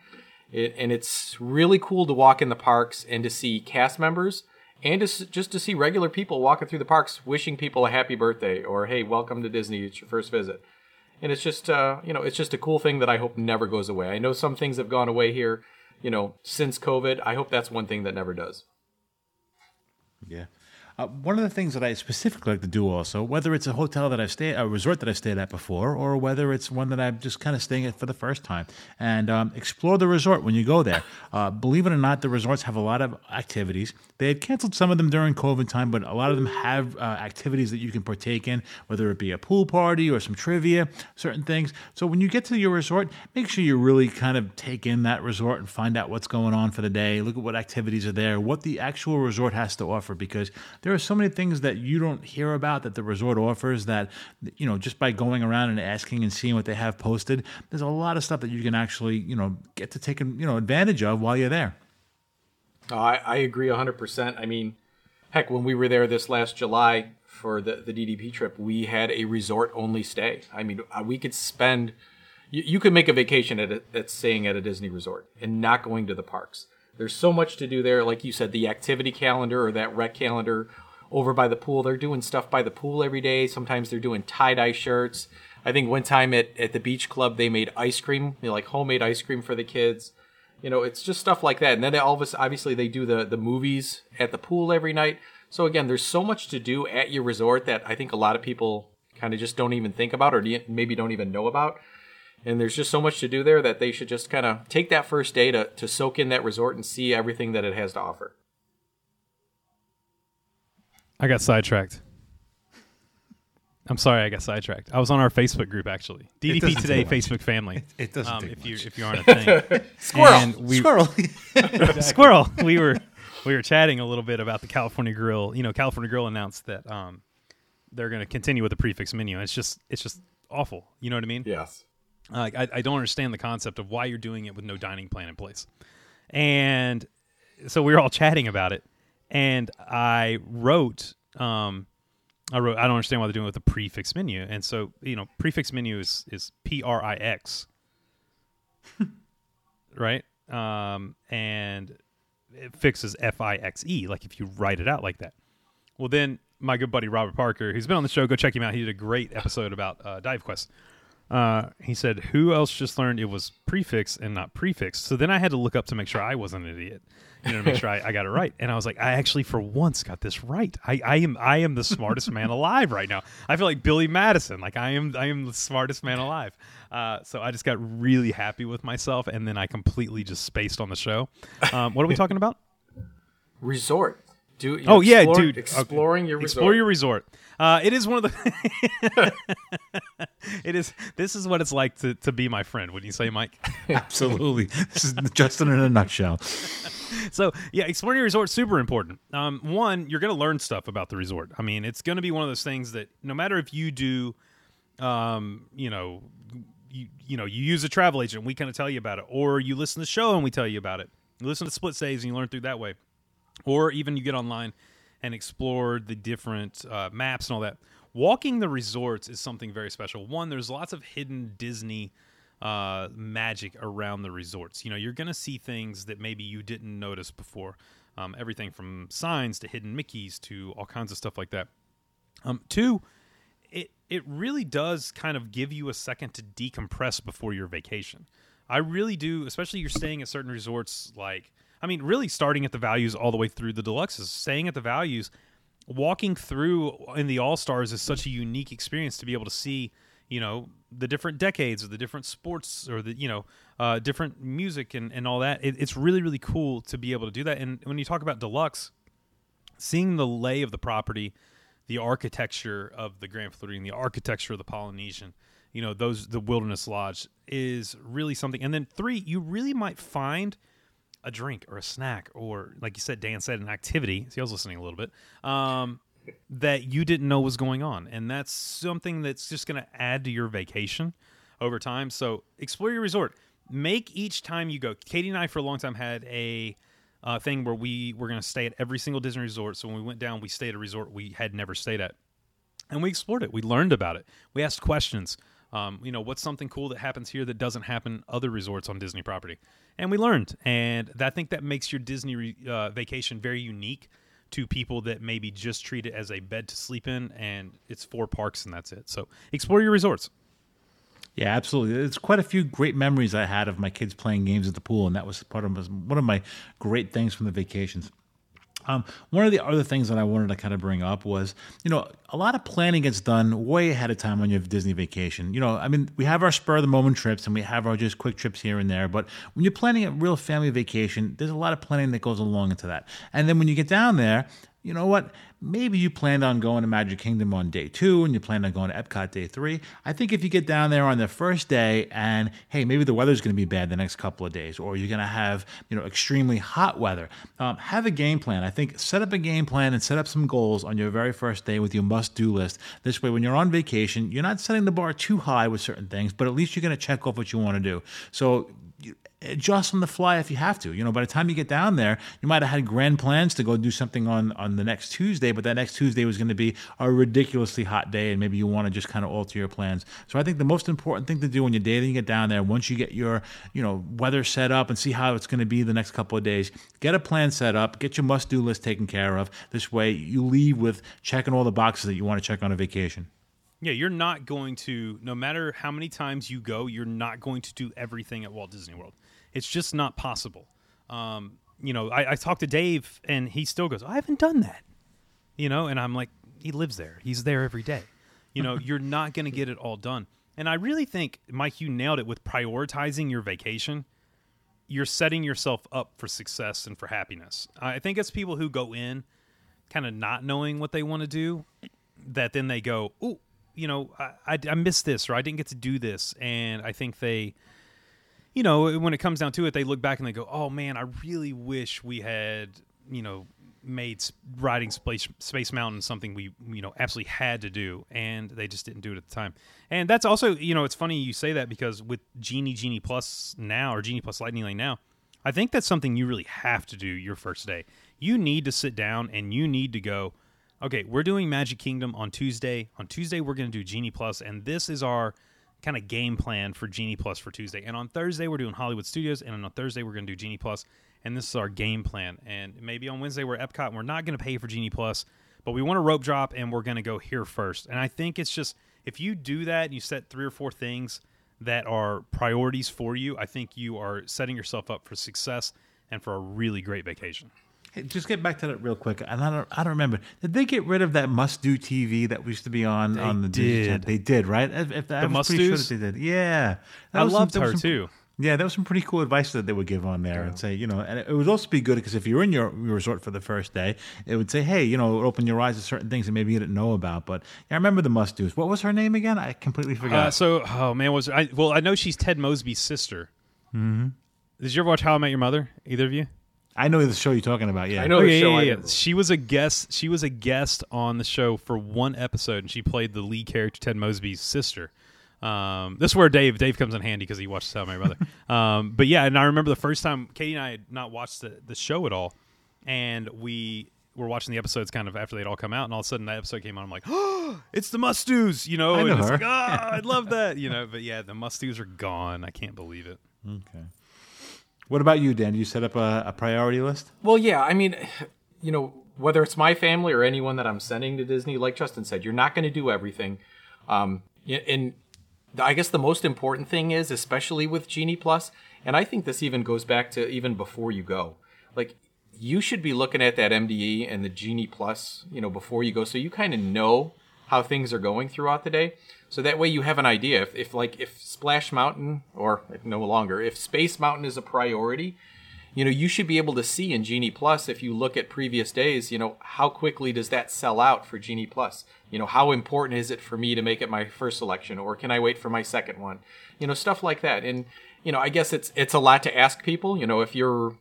it, and it's really cool to walk in the parks and to see cast members and just to see regular people walking through the parks wishing people a happy birthday or hey, welcome to Disney, it's your first visit. And it's just uh, you know, it's just a cool thing that I hope never goes away. I know some things have gone away here, you know, since COVID. I hope that's one thing that never does. Yeah. Uh, one of the things that I specifically like to do also, whether it's a hotel that I've stayed, a resort that I've stayed at before, or whether it's one that I'm just kind of staying at for the first time, and um, explore the resort when you go there. [laughs] Uh, believe it or not, the resorts have a lot of activities. They had canceled some of them during COVID time, but a lot of them have uh, activities that you can partake in, whether it be a pool party or some trivia, certain things. So when you get to your resort, make sure you really kind of take in that resort and find out what's going on for the day. Look at what activities are there, what the actual resort has to offer, because there are so many things that you don't hear about that the resort offers that, you know, just by going around and asking and seeing what they have posted, there's a lot of stuff that you can actually, you know, get to take, you know, advantage of while you're there. I, I agree 100%. I mean, heck, when we were there this last July for the, the DDP trip, we had a resort only stay. I mean, uh, we could spend, you, you could make a vacation at, a, at staying at a Disney resort and not going to the parks. There's so much to do there. Like you said, the activity calendar or that rec calendar over by the pool, they're doing stuff by the pool every day. Sometimes they're doing tie dye shirts. I think one time at, at the beach club, they made ice cream, you know, like homemade ice cream for the kids you know it's just stuff like that and then they all of us obviously they do the the movies at the pool every night so again there's so much to do at your resort that i think a lot of people kind of just don't even think about or maybe don't even know about and there's just so much to do there that they should just kind of take that first day to, to soak in that resort and see everything that it has to offer I got sidetracked. I'm sorry, I got sidetracked. I was on our Facebook group actually. DDP Today. Facebook family. It doesn't um, if you much. if you aren't a thing. [laughs] Squirrel! And we, Squirrel. [laughs] squirrel. We were we were chatting a little bit about the California Grill. You know, California Grill announced that um, they're going to continue with the prefix menu. It's just it's just awful. You know what I mean? yes Like I, I don't understand the concept of why you're doing it with no dining plan in place. And so we were all chatting about it, and I wrote, um, I wrote, I don't understand why they're doing it with the prefix menu. And so you know, prefix menu is is P R I X, [laughs] right? Um, and it fixes F I X E, like if you write it out like that. Well, then my good buddy Robert Parker, who's been on the show, go check him out. He did a great episode about uh, Dive Quest. Uh, he said, "Who else just learned it was prefix and not prefix?" So then I had to look up to make sure I wasn't an idiot, you know, to make sure I, I got it right. And I was like, I actually, for once, got this right. I, I am, I am the smartest man alive right now. I feel like Billy Madison. Like I am, I am the smartest man alive. Uh, so I just got really happy with myself, and then I completely just spaced on the show. Um, what are we talking about? resort do you Oh yeah, explore- dude. exploring your explore resort your resort. Uh, it is one of the. [laughs] it is. This is what it's like to, to be my friend. Would you say, Mike? [laughs] Absolutely. This is Justin in a nutshell. [laughs] so yeah, exploring your resort super important. Um, one, you're going to learn stuff about the resort. I mean, it's going to be one of those things that no matter if you do, um, you know, you you know, you use a travel agent, we kind of tell you about it, or you listen to the show and we tell you about it. You listen to split saves and you learn through that way, or even you get online and explore the different uh, maps and all that. Walking the resorts is something very special. One, there's lots of hidden Disney uh, magic around the resorts. You know, you're going to see things that maybe you didn't notice before. Um, everything from signs to hidden Mickeys to all kinds of stuff like that. Um, two, it it really does kind of give you a second to decompress before your vacation. I really do, especially you're staying at certain resorts like I mean, really starting at the values all the way through the deluxes, staying at the values, walking through in the All Stars is such a unique experience to be able to see, you know, the different decades or the different sports or the you know uh, different music and, and all that. It, it's really really cool to be able to do that. And when you talk about deluxe, seeing the lay of the property, the architecture of the Grand Floridian, the architecture of the Polynesian, you know, those the Wilderness Lodge is really something. And then three, you really might find a drink or a snack or like you said, Dan said, an activity. See, I was listening a little bit. Um, that you didn't know was going on, and that's something that's just going to add to your vacation over time. So explore your resort. Make each time you go. Katie and I, for a long time, had a uh, thing where we were going to stay at every single Disney resort. So when we went down, we stayed at a resort we had never stayed at, and we explored it. We learned about it. We asked questions. Um, you know, what's something cool that happens here that doesn't happen other resorts on Disney property? And we learned, and I think that makes your Disney re- uh, vacation very unique to people that maybe just treat it as a bed to sleep in and it's four parks and that's it. So explore your resorts. Yeah, absolutely. There's quite a few great memories I had of my kids playing games at the pool, and that was part of one of my great things from the vacations. Um, one of the other things that I wanted to kind of bring up was, you know, a lot of planning gets done way ahead of time when you have Disney vacation. You know, I mean, we have our spur of the moment trips and we have our just quick trips here and there, but when you're planning a real family vacation, there's a lot of planning that goes along into that. And then when you get down there, you know what? Maybe you planned on going to Magic Kingdom on day two and you planned on going to Epcot day three. I think if you get down there on the first day and hey, maybe the weather's going to be bad the next couple of days, or you're going to have you know extremely hot weather, um, have a game plan. I think set up a game plan and set up some goals on your very first day with your must-do list. This way, when you're on vacation, you're not setting the bar too high with certain things, but at least you're going to check off what you want to do. So adjust on the fly if you have to. You know, by the time you get down there, you might have had grand plans to go do something on on the next Tuesday, but that next Tuesday was going to be a ridiculously hot day, and maybe you want to just kind of alter your plans. So I think the most important thing to do when you day that you get down there, once you get your you know weather set up and see how it's going to be the next couple of days, get a plan set up, get your must do list taken care of. This way, you leave with checking all the boxes that you want to check on a vacation. Yeah, you're not going to, no matter how many times you go, you're not going to do everything at Walt Disney World. It's just not possible. Um, you know, I, I talked to Dave, and he still goes, "I haven't done that." You know, and I'm like, he lives there. He's there every day. You know, you're not going to get it all done. And I really think, Mike, you nailed it with prioritizing your vacation. You're setting yourself up for success and for happiness. I think it's people who go in kind of not knowing what they want to do that then they go, oh, you know, I, I, I missed this or I didn't get to do this. And I think they you know, when it comes down to it, they look back and they go, "Oh man, I really wish we had, you know, made riding Space, Space Mountain something we, you know, absolutely had to do, and they just didn't do it at the time." And that's also, you know, it's funny you say that because with Genie Genie Plus now or Genie Plus Lightning Lane now, I think that's something you really have to do your first day. You need to sit down and you need to go. Okay, we're doing Magic Kingdom on Tuesday. On Tuesday, we're going to do Genie Plus, and this is our kind of game plan for Genie Plus for Tuesday. And on Thursday we're doing Hollywood Studios, and on Thursday we're going to do Genie Plus, and this is our game plan. And maybe on Wednesday we're Epcot, and we're not going to pay for Genie Plus, but we want a rope drop, and we're going to go here first. And I think it's just if you do that, and you set three or four things that are priorities for you, I think you are setting yourself up for success and for a really great vacation. Hey, just get back to that real quick. And I don't, I don't remember. Did they get rid of that must do TV that we used to be on They on the did. Disney? They did, right? If, if, I The sure must-dos? that they did. Yeah, That I was some- loved her some- too. Yeah, that was some pretty cool advice that they would give on there and say, you know, and it would also be good because if you're in your, your resort for the first day, it would say, hey, you know, open your eyes to certain things that maybe you didn't know about. But yeah, I remember the must dos. What was her name again? I completely forgot. Uh, so, oh man, was I? Well, I know she's Ted Mosby's sister. Mm-hmm. Did you ever watch How I Met Your Mother? Either of you? I know the show you're talking about. Yeah, I know Oh, the yeah, show. yeah, I yeah. didn't- She was a guest. She was a guest on the show for one episode, and she played the lead character, Ted Mosby's sister. Um, this is where Dave Dave comes in handy because he watches How I Met Your Mother. [laughs] um, but yeah, and I remember the first time Katie and I had not watched the, the show at all, and we were watching the episodes kind of after they'd all come out, and all of a sudden that episode came on. I'm like, oh, [gasps] it's the must-dos, you know, I and know it's her. like, ah, I love [laughs] that, you know. But yeah, the must-dos are gone. I can't believe it. Okay. What about you, Dan? Do you set up a, a priority list? Well, yeah. I mean, you know, whether it's my family or anyone that I'm sending to Disney, like Justin said, you're not going to do everything. Um, and I guess the most important thing is, especially with Genie Plus, and I think this even goes back to even before you go, like you should be looking at that MDE and the Genie Plus, you know, before you go, so you kind of know how things are going throughout the day. So that way you have an idea. If, if like if Splash Mountain or no longer, if Space Mountain is a priority, you know, you should be able to see in Genie Plus if you look at previous days, you know, how quickly does that sell out for Genie Plus? You know, how important is it for me to make it my first selection or can I wait for my second one? You know, stuff like that. And you know, I guess it's it's a lot to ask people, you know, if you're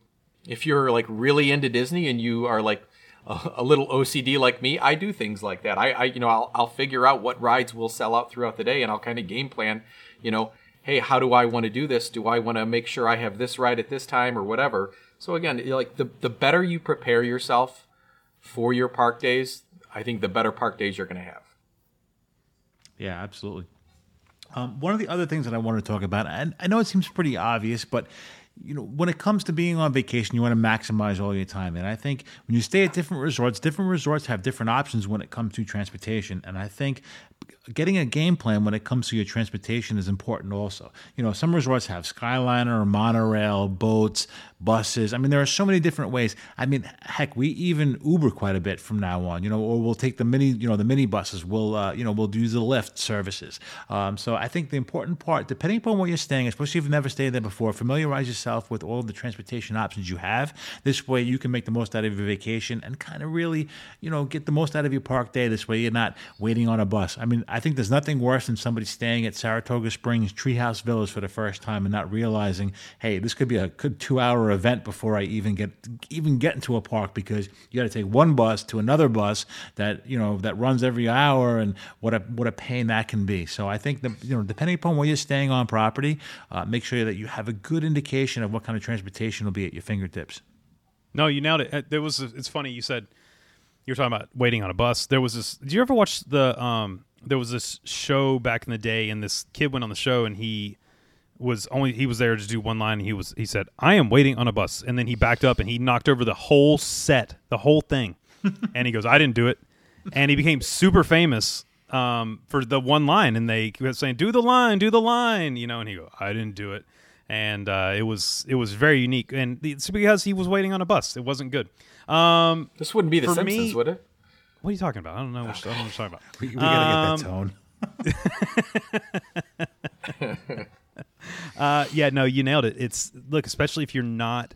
if you're like really into Disney and you are like a, little OCD like me, I do things like that. I, I you know, I'll, I'll figure out what rides will sell out throughout the day and I'll kind of game plan, you know, hey, how do I want to do this? Do I want to make sure I have this ride at this time or whatever? So again, like the, the better you prepare yourself for your park days, I think the better park days you're going to have. Yeah, absolutely. Um, one of the other things that I want to talk about, and I know it seems pretty obvious, but you know, when it comes to being on vacation, you want to maximize all your time. And I think when you stay at different resorts, different resorts have different options when it comes to transportation. And I think getting a game plan when it comes to your transportation is important also. You know, some resorts have Skyliner, monorail, boats, buses. I mean, there are so many different ways. I mean, heck, we even Uber quite a bit from now on. You know, or we'll take the mini, you know, the mini buses. We'll, uh, you know, we'll do the Lyft services. Um, so I think the important part, depending upon where you're staying, especially if you've never stayed there before, familiarize yourself with all of the transportation options you have. This way, you can make the most out of your vacation and kind of really, you know, get the most out of your park day. This way, you're not waiting on a bus. I mean, I think there's nothing worse than somebody staying at Saratoga Springs Treehouse Villas for the first time and not realizing, hey, this could be a good two-hour event before I even get even get into a park because you got to take one bus to another bus that you know that runs every hour and what a what a pain that can be. So I think you know depending upon where you're staying on property, uh, make sure that you have a good indication of what kind of transportation will be at your fingertips. No, you nailed it. Uh, There was. It's funny you said you were talking about waiting on a bus. There was this. Did you ever watch the? Um, there was this show back in the day, and this kid went on the show, and he was only he was there to do one line. And he was he said, "I am waiting on a bus," and then he backed up and he knocked over the whole set, the whole thing, [laughs] and he goes, "I didn't do it," and he became super famous um, for the one line, and they kept saying, "Do the line, do the line," you know, and he go, "I didn't do it." And uh, it was it was very unique, and it's because he was waiting on a bus. It wasn't good. Um, This wouldn't be the Simpsons, me- would it? What are you talking about? I don't know. What, I don't know what you're talking about. [laughs] We, we gotta get that tone. [laughs] Uh, yeah, no, you nailed it. It's look, especially if you're not,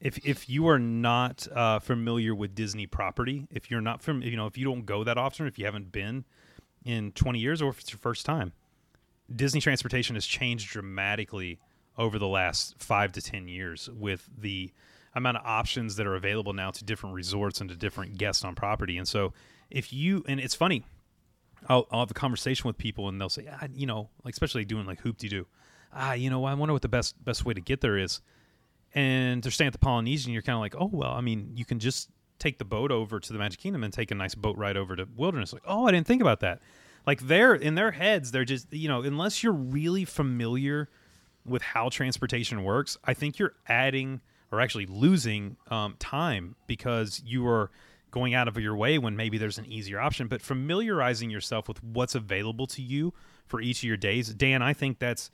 if if you are not uh, familiar with Disney property, if you're not from, you know, if you don't go that often, if you haven't been in 20 years, or if it's your first time, Disney transportation has changed dramatically over the last five to 10 years with the amount of options that are available now to different resorts and to different guests on property. And so, if you, and it's funny, I'll, I'll have a conversation with people and they'll say, ah, you know, like especially doing like hoop de doo. Ah, you know, I wonder what the best best way to get there is. And they're staying at the Polynesian. You're kind of like, oh well, I mean, you can just take the boat over to the Magic Kingdom and take a nice boat ride over to Wilderness. Like, oh, I didn't think about that. Like they're in their heads, they're just you know, unless you're really familiar with how transportation works, I think you're adding or actually losing um, time because you are going out of your way when maybe there's an easier option. But familiarizing yourself with what's available to you for each of your days, Dan, I think that's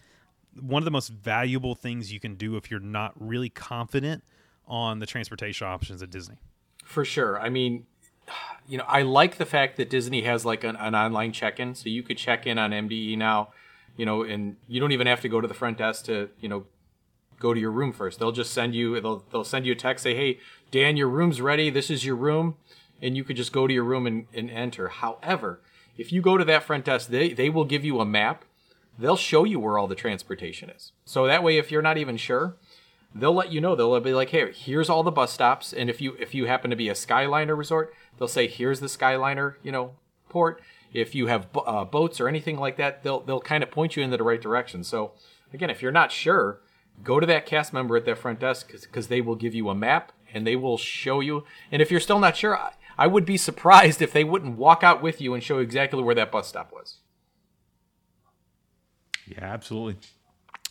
one of the most valuable things you can do if you're not really confident on the transportation options at Disney. For sure. I mean, you know, I like the fact that Disney has like an, an online check-in, so you could check in on MDE now, you know, and you don't even have to go to the front desk to, you know, go to your room first. They'll just send you they'll they'll send you a text say, "Hey, Dan, your room's ready. This is your room." And you could just go to your room and, and enter. However, if you go to that front desk, they they will give you a map. They'll show you where all the transportation is. So that way if you're not even sure, they'll let you know. They'll be like, "Hey, here's all the bus stops." And if you if you happen to be a Skyliner resort, they'll say, "Here's the Skyliner, you know, port." If you have uh, boats or anything like that, they'll they'll kind of point you in the right direction. So again, if you're not sure, go to that cast member at that front desk because they will give you a map and they will show you. And if you're still not sure, I, I would be surprised if they wouldn't walk out with you and show exactly where that bus stop was. Yeah, absolutely.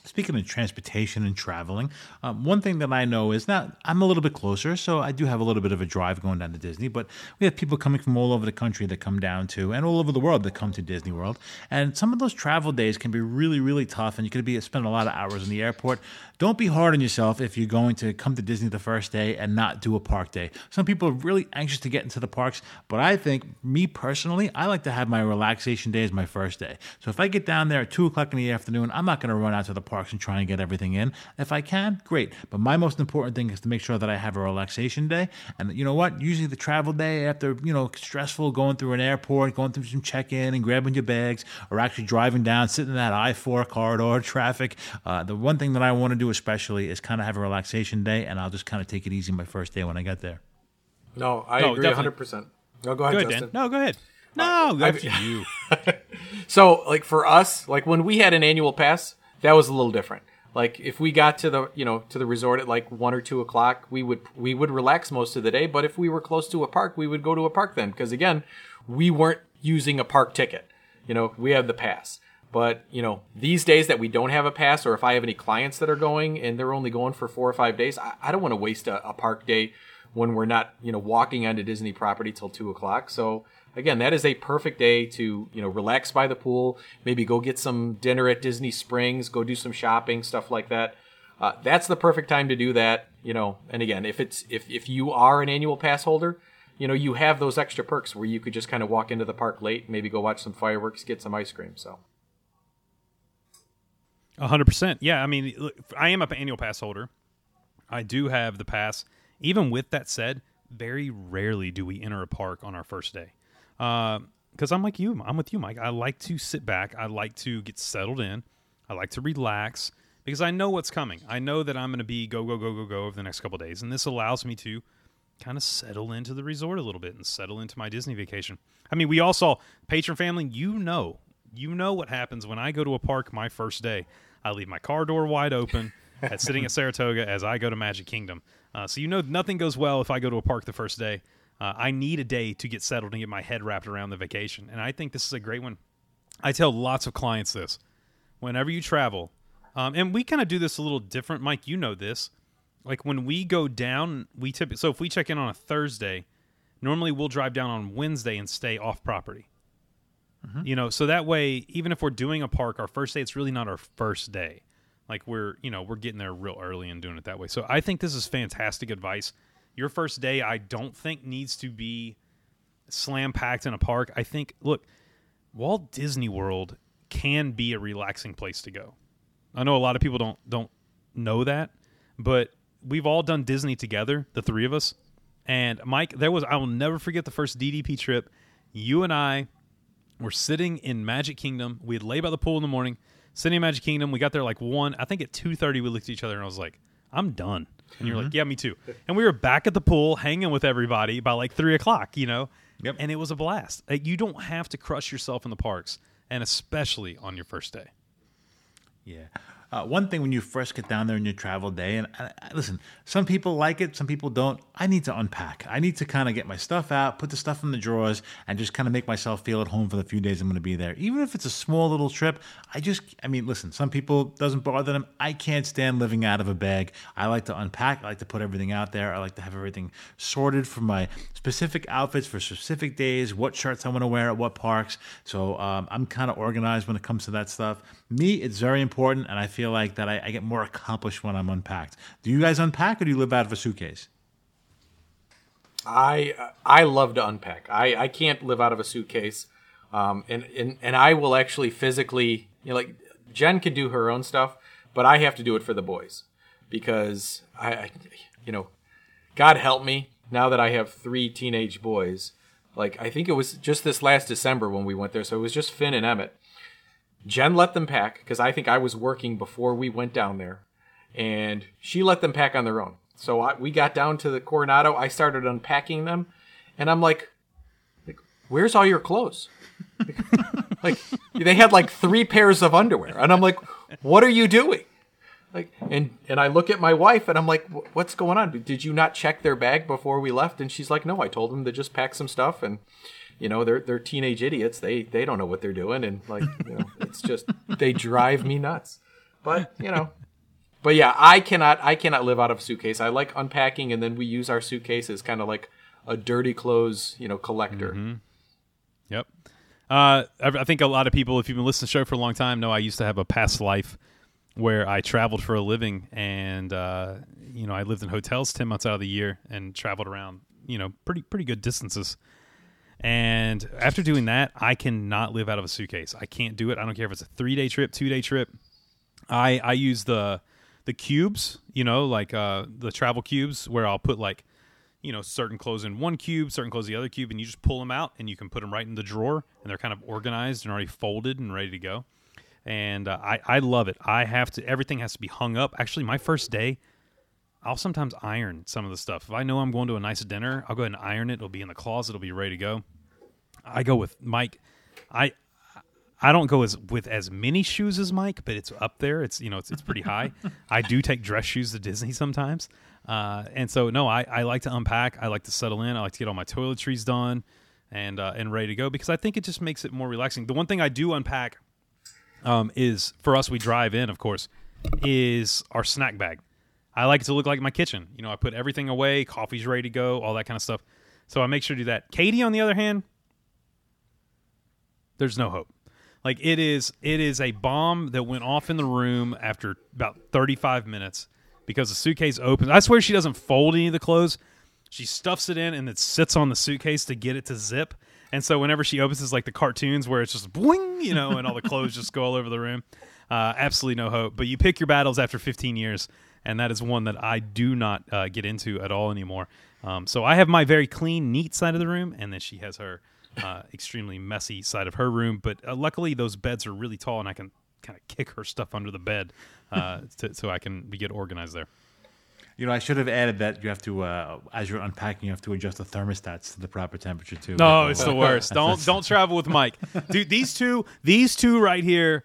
Speaking of transportation and traveling, um, one thing that I know is now I'm a little bit closer, so I do have a little bit of a drive going down to Disney. But we have people coming from all over the country that come down to, and all over the world that come to Disney World. And some of those travel days can be really, really tough, and you could be spend a lot of hours in the airport. Don't be hard on yourself if you're going to come to Disney the first day and not do a park day. Some people are really anxious to get into the parks, but I think, me personally, I like to have my relaxation day as my first day. So if I get down there at two o'clock in the afternoon, I'm not going to run out to the parks and try and get everything in. If I can, great. But my most important thing is to make sure that I have a relaxation day. And you know what? Usually the travel day after, you know, stressful going through an airport, going through some check-in and grabbing your bags, or actually driving down, sitting in that I-4 corridor [laughs] traffic. Uh, the one thing that I want to do especially is kind of have a relaxation day, and I'll just kind of take it easy my first day when I get there. No, I No, agree definitely. 100%. No, go ahead, Go ahead, Justin. Dan. No, go ahead. No, that's I've- you. [laughs] So, like for us, like when we had an annual pass, that was a little different. Like if we got to the you know to the resort at like one or two o'clock, we would we would relax most of the day. But if we were close to a park, we would go to a park then because again, we weren't using a park ticket. You know, we had the pass. But you know, these days that we don't have a pass, or if I have any clients that are going and they're only going for four or five days, I, I don't want to waste a, a park day when we're not, you know, walking onto Disney property till two o'clock. So again, that is a perfect day to, you know, relax by the pool, maybe go get some dinner at Disney Springs, go do some shopping, stuff like that. Uh, that's the perfect time to do that, you know. And again, if it's if if you are an annual pass holder, you know, you have those extra perks where you could just kind of walk into the park late, maybe go watch some fireworks, get some ice cream. So. Hundred percent. Yeah, I mean, look, I am an annual pass holder. I do have the pass. Even with that said, very rarely do we enter a park on our first day. Uh, because I'm like you, I'm with you, Mike. I like to sit back. I like to get settled in. I like to relax because I know what's coming. I know that I'm going to be go go go go go over the next couple days, and this allows me to kind of settle into the resort a little bit and settle into my Disney vacation. I mean, we all saw Patreon family. You know, you know what happens when I go to a park my first day. I leave my car door wide open [laughs] at sitting at Saratoga as I go to Magic Kingdom. Uh, so you know nothing goes well if I go to a park the first day. Uh, I need a day to get settled and get my head wrapped around the vacation, and I think this is a great one. I tell lots of clients this: whenever you travel, um, and we kind of do this a little different. Mike, you know this. Like when we go down, we typically so if we check in on a Thursday, normally we'll drive down on Wednesday and stay off property. Mm-hmm. You know, so that way, even if we're doing a park, our first day, it's really not our first day. Like we're, you know, we're getting there real early and doing it that way. So I think this is fantastic advice. Your first day, I don't think needs to be slam packed in a park. I think, look, Walt Disney World can be a relaxing place to go. I know a lot of people don't don't know that, but we've all done Disney together, the three of us. And Mike, there was I will never forget the first DDP trip. You and I were sitting in Magic Kingdom. We had laid by the pool in the morning, sitting in Magic Kingdom. We got there like one. I think at two thirty, we looked at each other and I was like, "I'm done." And you're like, mm-hmm. "Yeah, me too." And we were back at the pool, hanging with everybody by like three o'clock. You know, Yep. and it was a blast. Like, you don't have to crush yourself in the parks, and especially on your first day. Yeah. Uh, one thing when you first get down there in your travel day, and I, I, listen, some people like it, some people don't. I need to unpack. I need to kind of get my stuff out, put the stuff in the drawers, and just kind of make myself feel at home for the few days I'm going to be there. Even if it's a small little trip, I just, I mean, listen, some people doesn't bother them. I can't stand living out of a bag. I like to unpack. I like to put everything out there. I like to have everything sorted for my specific outfits for specific days, what shirts I want to wear at what parks. So um, I'm kind of organized when it comes to that stuff. Me, it's very important, and I feel like that I, I get more accomplished when I'm unpacked. Do you guys unpack or do you live out of a suitcase? I I love to unpack. I, I can't live out of a suitcase, um, and, and and I will actually physically you know like Jen can do her own stuff, but I have to do it for the boys because I, I you know God help me now that I have three teenage boys. Like I think it was just this last December when we went there, so it was just Finn and Emmett. Jen let them pack because I think I was working before we went down there, and she let them pack on their own. So I, we got down to the Coronado. I started unpacking them, and I'm like, like "Where's all your clothes?" [laughs] like they had like three pairs of underwear, and I'm like, "What are you doing?" Like, and and I look at my wife, and I'm like, "What's going on? Did you not check their bag before we left?" And she's like, "No, I told them to just pack some stuff and." You know they're they're teenage idiots. They they don't know what they're doing. And like you know it's just they drive me nuts. But you know but yeah i cannot i cannot live out of a suitcase. I like unpacking and then we use our suitcase as kind of like a dirty clothes you know collector. Yep. Uh, I, I think a lot of people, if you've been listening to the show for a long time, know I used to have a past life where I traveled for a living, and uh, you know I lived in hotels ten months out of the year and traveled around, you know, pretty pretty good distances. And after doing that, I cannot live out of a suitcase. I can't do it. I don't care if it's a three day trip, two day trip. I I use the the cubes, you know, like uh, the travel cubes, where I'll put like you know certain clothes in one cube, certain clothes in the other cube, and you just pull them out and you can put them right in the drawer, and they're kind of organized and already folded and ready to go. And uh, I I love it. I have to everything has to be hung up. Actually, my first day, I'll sometimes iron some of the stuff. If I know I'm going to a nice dinner, I'll go ahead and iron it. It'll be in the closet. It'll be ready to go. I go with Mike. I I don't go as with as many shoes as Mike, but it's up there. It's you know it's it's pretty high. [laughs] I do take dress shoes to Disney sometimes, uh, and so no, I, I like to unpack. I like to settle in. I like to get all my toiletries done and uh, and ready to go because I think it just makes it more relaxing. The one thing I do unpack um, is for us. We drive in, of course, is our snack bag. I like it to look like my kitchen. You know, I put everything away, coffee's ready to go, all that kind of stuff. So I make sure to do that. Katie, on the other hand, there's no hope. Like it is, it is a bomb that went off in the room after about 35 minutes because the suitcase opens. I swear she doesn't fold any of the clothes. She stuffs it in and it sits on the suitcase to get it to zip. And so whenever she opens, it's like the cartoons where it's just boing, you know, and all the clothes just go all over the room. Uh, absolutely no hope. But you pick your battles after 15 years, and that is one that I do not uh, get into at all anymore. Um, so I have my very clean, neat side of the room, and then she has her uh, extremely messy side of her room. But uh, luckily, those beds are really tall, and I can kind of kick her stuff under the bed uh, [laughs] to, so I can get organized there. You know, I should have added that you have to, uh, as you're unpacking, you have to adjust the thermostats to the proper temperature too. No, it's the worst. [laughs] Don't don't travel with Mike, dude. These two, these two right here,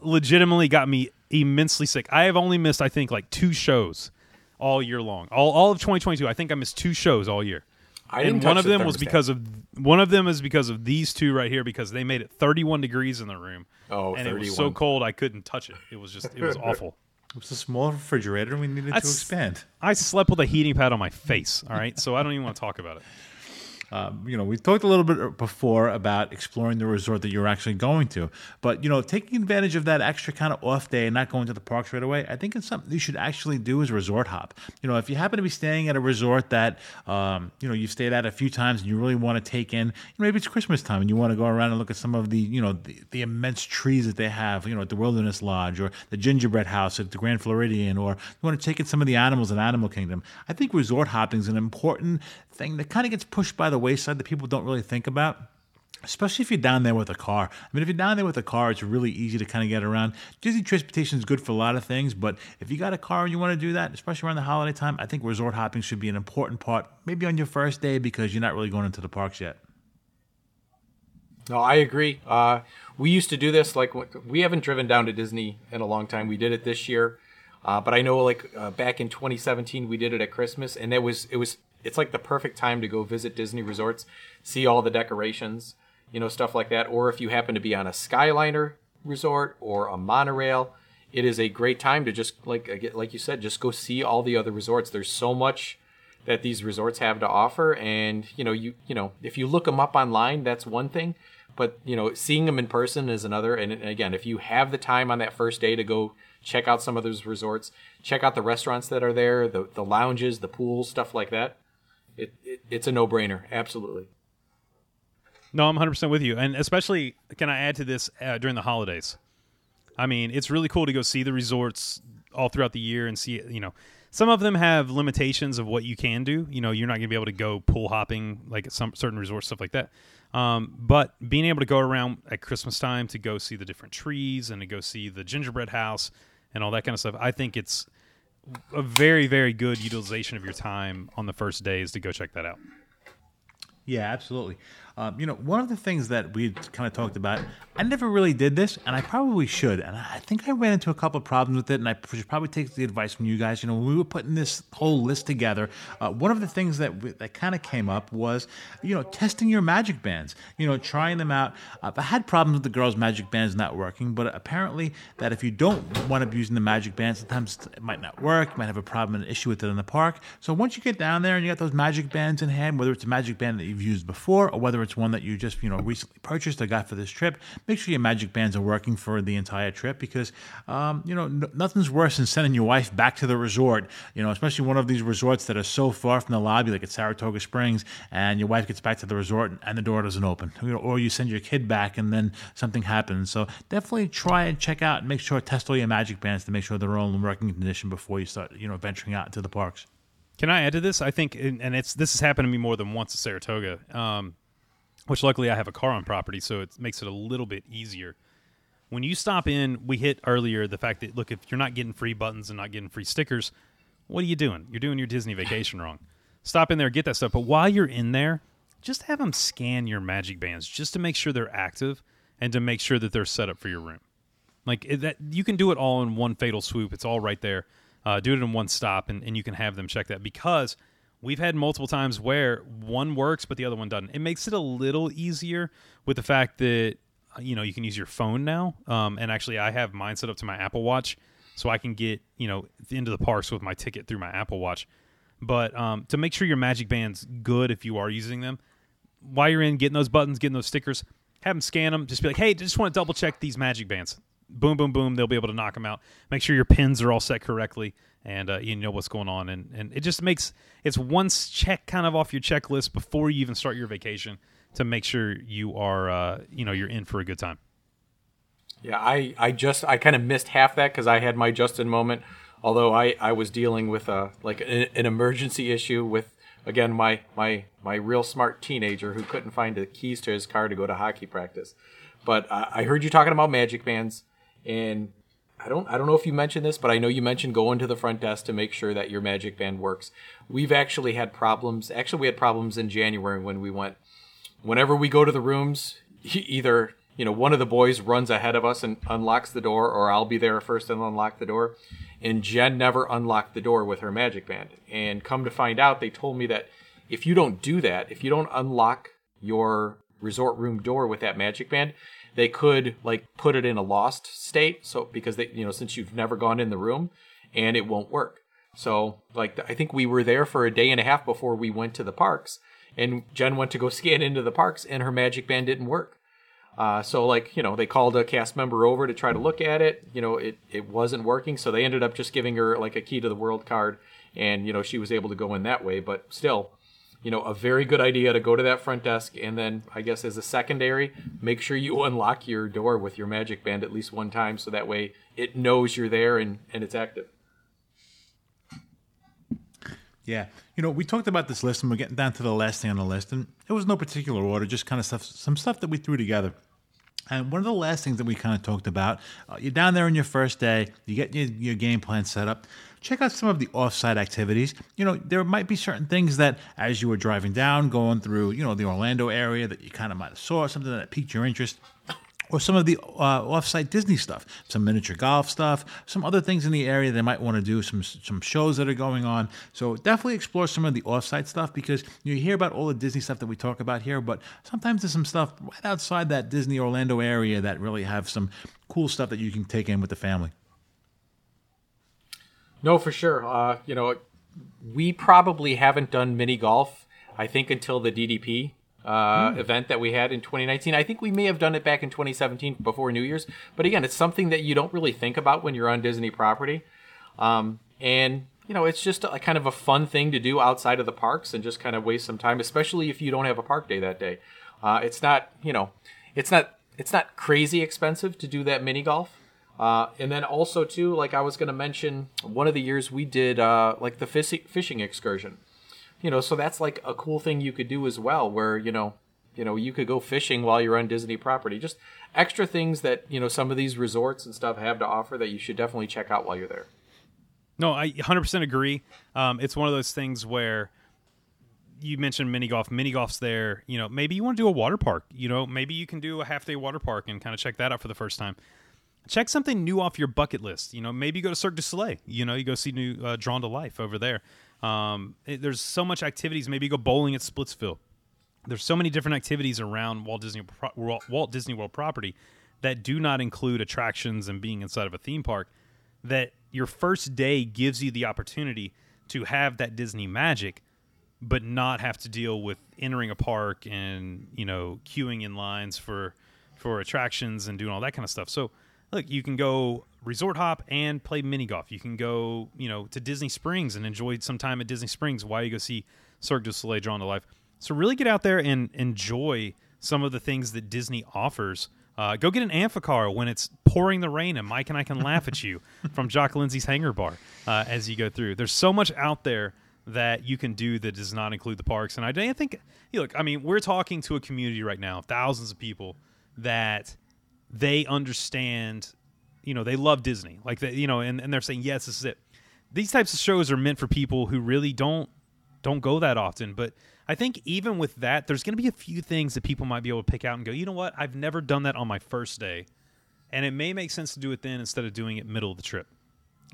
legitimately got me immensely sick. I have only missed, I think, like two shows all year long. All all of 2022, I think I missed two shows all year. I didn't and one touch of the them was because of one of them is because of these two right here because they made it 31 degrees in the room. Oh, and it was so cold I couldn't touch it. It was just it was [laughs] awful. It was a small refrigerator, and we needed That's- to expand. I slept with a heating pad on my face. All right, so I don't even want to talk about it. Um, you know, we talked a little bit before about exploring the resort that you're actually going to, but you know, taking advantage of that extra kind of off day and not going to the parks right away, I think it's something you should actually do a resort hop. You know, if you happen to be staying at a resort that um, you know you've stayed at a few times and you really want to take in, maybe it's Christmas time and you want to go around and look at some of the you know the, the immense trees that they have, you know, at the Wilderness Lodge or the Gingerbread House at the Grand Floridian, or you want to take in some of the animals in Animal Kingdom. I think resort hopping is an important thing that kind of gets pushed by the wayside that people don't really think about. Especially if you're down there with a car. I mean, if you're down there with a car, it's really easy to kind of get around. Disney transportation is good for a lot of things, but if you got a car and you want to do that, especially around the holiday time, I think resort hopping should be an important part, maybe on your first day because you're not really going into the parks yet. No, I agree. Uh, we used to do this. Like we haven't driven down to Disney in a long time. We did it this year, uh, but I know like uh, back in 2017 we did it at Christmas, and it was it was it's like the perfect time to go visit Disney resorts, see all the decorations, you know, stuff like that. Or if you happen to be on a Skyliner resort or a monorail, it is a great time to just like like you said, just go see all the other resorts. There's so much that these resorts have to offer and you know you you know if you look them up online that's one thing but you know seeing them in person is another and again if you have the time on that first day to go check out some of those resorts check out the restaurants that are there the the lounges the pools stuff like that it, it it's a no-brainer absolutely No, I'm 100% with you. And especially, can I add to this uh, during the holidays? I mean, it's really cool to go see the resorts all throughout the year and see, you know, some of them have limitations of what you can do. You know, you're not going to be able to go pool hopping like at some certain resorts, stuff like that. Um, but being able to go around at Christmas time to go see the different trees and to go see the gingerbread house and all that kind of stuff, I think it's a very, very good utilization of your time on the first days to go check that out. Yeah, absolutely. Um, you know, one of the things that we kind of talked about, I never really did this, and I probably should. And I think I ran into a couple of problems with it, and I should probably take the advice from you guys. You know, when we were putting this whole list together, uh, one of the things that we, that kind of came up was, you know, testing your magic bands. You know, trying them out. Uh, I had problems with the girls' magic bands not working, but apparently that if you don't want to be using the magic band, sometimes it might not work. You might have a problem, an issue with it in the park. So once you get down there and you got those magic bands in hand, whether it's a magic band that you've used before or whether it's one that you just you know recently purchased or got for this trip, make sure your magic bands are working for the entire trip because um, you know n- nothing's worse than sending your wife back to the resort. You know, especially one of these resorts that are so far from the lobby, like at Saratoga Springs, and your wife gets back to the resort and the door doesn't open, you know, or you send your kid back and then something happens. So definitely try and check out and make sure test all your magic bands to make sure they're all in working condition before you start you know venturing out into the parks. Can I add to this? I think, and it's this has happened to me more than once at Saratoga, um, which luckily I have a car on property, so it makes it a little bit easier. When you stop in, we hit earlier the fact that look, if you're not getting free buttons and not getting free stickers, what are you doing? You're doing your Disney vacation wrong. Stop in there, get that stuff. But while you're in there, just have them scan your magic bands just to make sure they're active and to make sure that they're set up for your room. Like that, you can do it all in one fatal swoop. It's all right there. Uh, do it in one stop, and, and you can have them check that because we've had multiple times where one works but the other one doesn't. It makes it a little easier with the fact that you know you can use your phone now. Um, and actually, I have mine set up to my Apple Watch, so I can get you know into the parks with my ticket through my Apple Watch. But um, to make sure your Magic Band's good if you are using them, while you're in getting those buttons, getting those stickers, have them scan them. Just be like, hey, I just want to double check these Magic Bands. Boom, boom, boom. They'll be able to knock them out. Make sure your pins are all set correctly, and uh, you know what's going on. And and it just makes it's once check kind of off your checklist before you even start your vacation to make sure you are uh, you know you're in for a good time. Yeah, I, I just I kind of missed half that because I had my Justin moment. Although I, I was dealing with a like an, an emergency issue with again my my my real smart teenager who couldn't find the keys to his car to go to hockey practice. But uh, I heard you talking about magic bands, and I don't I don't know if you mentioned this, but I know you mentioned going to the front desk to make sure that your magic band works. We've actually had problems. Actually, we had problems in January when we went. Whenever we go to the rooms, either you know one of the boys runs ahead of us and unlocks the door, or I'll be there first and unlock the door. And Jen never unlocked the door with her magic band. And come to find out, they told me that if you don't do that, if you don't unlock your resort room door with that magic band, they could like put it in a lost state. So because they, you know, since you've never gone in the room, and it won't work. So like I think we were there for a day and a half before we went to the parks, and Jen went to go [laughs] scan into the parks, and her magic band didn't work. Uh, so like you know they called a cast member over to try to look at it. You know it it wasn't working, so they ended up just giving her like a key to the world card, and you know she was able to go in that way. But still, you know, a very good idea to go to that front desk and then I guess as a secondary, make sure you [laughs] unlock your door with your magic band at least one time so that way it knows you're there and, and it's active. Yeah. You know, we talked about this list and we're getting down to the last thing on the list and it was no particular order, just kind of stuff some stuff that we threw together. And one of the last things that we kind of talked about, uh, you're down there on your first day, you get your, your game plan set up check out some of the offsite activities. You know, there might be certain things that as you were driving down, going through, you know, the Orlando area that you kind of might have saw, something that piqued your interest or some of the uh, offsite Disney stuff, some miniature golf stuff, some other things in the area they might want to do, some some shows that are going on. So definitely explore some of the offsite stuff because you hear about all the Disney stuff that we talk about here, but sometimes there's some stuff right outside that Disney Orlando area that really have some cool stuff that you can take in with the family. No, for sure. Uh, you know, we probably haven't done mini golf. I think until the DDP uh, mm. event that we had in 2019. I think we may have done it back in 2017 before New Year's. But again, it's something that you don't really think about when you're on Disney property. Um, and you know, it's just a, kind of a fun thing to do outside of the parks and just kind of waste some time, especially if you don't have a park day that day. Uh, it's not, you know, it's not it's not crazy expensive to do that mini golf. Uh, and then also too, like I was going to mention, one of the years we did uh, like the fishing excursion. You know, so that's like a cool thing you could do as well, where you know, you know, you could go fishing while you're on Disney property. Just extra things that you know some of these resorts and stuff have to offer that you should definitely check out while you're there. No, I 100% agree. Um, it's one of those things where you mentioned mini golf. Mini golf's there. You know, maybe you want to do a water park. You know, maybe you can do a half day water park and kind of check that out for the first time check something new off your bucket list. You know, maybe you go to Cirque du Soleil. You know, you go see new uh, Drawn to Life over there. Um, it, there's so much activities. Maybe you go bowling at Splitsville. There's so many different activities around Walt Disney Walt Disney World property that do not include attractions and being inside of a theme park. That your first day gives you the opportunity to have that Disney magic, but not have to deal with entering a park and you know queuing in lines for for attractions and doing all that kind of stuff. So look, you can go resort hop and play mini golf. You can go, you know, to Disney Springs and enjoy some time at Disney Springs while you go see Cirque du Soleil drawn to life. So really get out there and enjoy some of the things that Disney offers. Uh, go get an Amphicar when it's pouring the rain and Mike and I can laugh at you [laughs] from Jock Lindsay's Hangar Bar uh, as you go through. There's so much out there that you can do that does not include the parks. And I think, look, I mean, we're talking to a community right now, thousands of people that they understand, you know, they love Disney. Like they, you know, and, and they're saying, yes, this is it. These types of shows are meant for people who really don't don't go that often. But I think even with that, there's going to be a few things that people might be able to pick out and go, you know what? I've never done that on my first day. And it may make sense to do it then instead of doing it middle of the trip.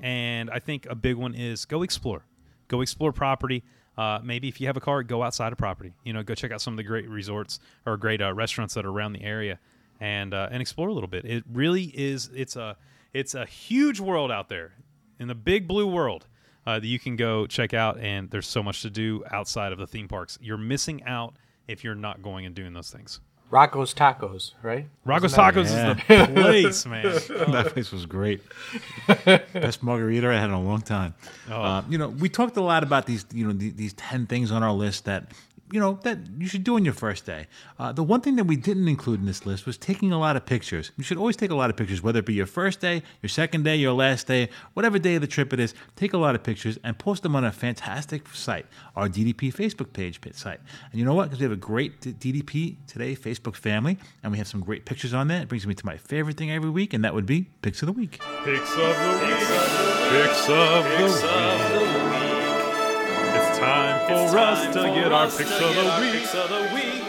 And I think a big one is go explore. Go explore property. Uh, maybe if you have a car, go outside of property. You know, go check out some of the great resorts or great uh, restaurants that are around the area and uh, and explore a little bit. It really is. It's a it's a huge world out there in the big blue world uh, that you can go check out, and there's so much to do outside of the theme parks. You're missing out if you're not going and doing those things. Rocco's Tacos, right? Rocco's Wasn't Tacos that- is the place, man. [laughs] that place was great. [laughs] Best margarita I had in a long time. Uh, you know, we talked a lot about these, you know, the, these ten things on our list that, you know, that you should do on your first day. Uh, the one thing that we didn't include in this list was taking a lot of pictures. You should always take a lot of pictures, whether it be your first day, your second day, your last day, whatever day of the trip it is. Take a lot of pictures and post them on a fantastic site, our DDP Facebook page site. And you know what? Because we have a great DDP Today Facebook family, and we have some great pictures on there. It brings me to my favorite thing every week, and that would be Picks of the Week. Picks of the week. Picks of the week. It's time for us to get our picks of the week.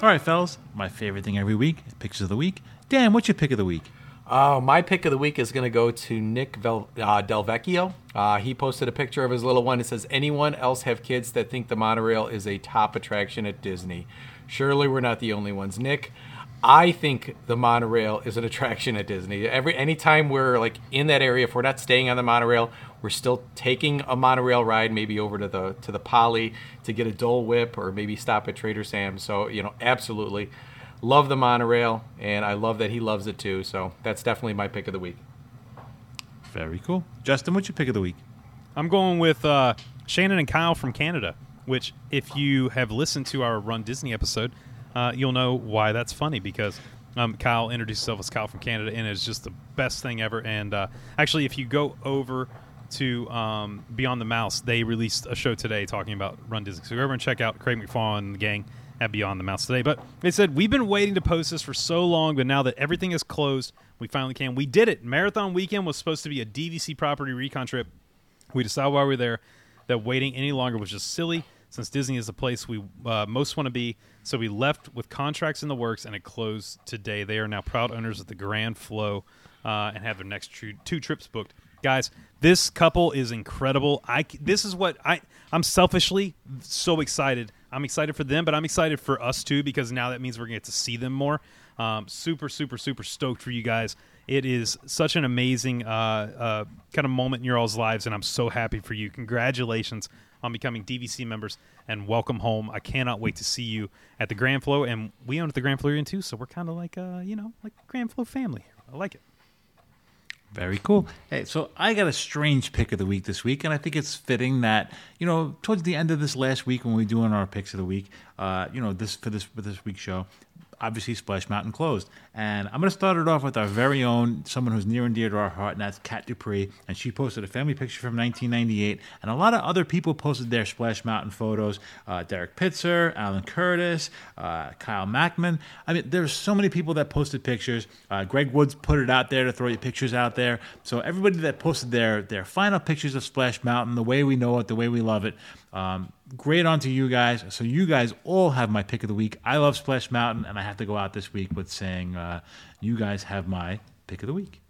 All right, fellas, my favorite thing every week, picks of the week. Dan, what's your pick of the week? Oh, my pick of the week is going to go to Nick Vel- uh, Delvecchio. Uh, he posted a picture of his little one. It says, "Anyone else have kids that think the monorail is a top attraction at Disney? Surely we're not the only ones." Nick, I think the monorail is an attraction at Disney. Every anytime we're like in that area, if we're not staying on the monorail, we're still taking a monorail ride, maybe over to the to the Poly to get a Dole Whip, or maybe stop at Trader Sam's. So you know, absolutely love the monorail, and I love that he loves it too. So that's definitely my pick of the week. Very cool. Justin, what's your pick of the week? I'm going with uh, Shannon and Kyle from Canada, which, if you have listened to our Run Disney episode, uh, you'll know why that's funny because um, Kyle introduced himself as Kyle from Canada, and it's just the best thing ever. And uh, actually, if you go over to um, Beyond the Mouse, they released a show today talking about Run Disney. So go over and check out Craig McFarlane and the gang at Beyond the Mouse today. But they said, We've been waiting to post this for so long, but now that everything is closed, we finally can. We did it. Marathon Weekend was supposed to be a DVC property recon trip. We decided while we were there that waiting any longer was just silly since Disney is the place we uh, most want to be. So we left with contracts in the works and it closed today. They are now proud owners of the Grand Flow uh, and have their next two trips booked. Guys, this couple is incredible. I this is what I I'm selfishly so excited. I'm excited for them, but I'm excited for us too because now that means we're to get to see them more. Um, super, super, super stoked for you guys. It is such an amazing uh, uh, kind of moment in your all's lives, and I'm so happy for you. Congratulations on becoming DVC members, and welcome home. I cannot wait to see you at the Grand Flow, and we own at the Grand Floridian too, so we're kind of like, uh, you know, like Grand Flow family. I like it. Very cool. Hey, so I got a strange pick of the week this week, and I think it's fitting that you know towards the end of this last week when we're doing our picks of the week, uh, you know this for this for this week's show, obviously Splash Mountain closed, and I'm going to start it off with our very own someone who's near and dear to our heart, and that's Kat Dupree, and she posted a family picture from 1998, and a lot of other people posted their Splash Mountain photos. Uh, Derek Pitzer, Alan Curtis, uh, Kyle Mackman. I mean, there's so many people that posted pictures. Uh, Greg Woods put it out there to throw your pictures out there. So everybody that posted their their final pictures of Splash Mountain, the way we know it, the way we love it. Um, great on to you guys. So you guys all have my pick of the week. I love Splash Mountain, and I have to go out this week with saying uh, you guys have my pick of the week.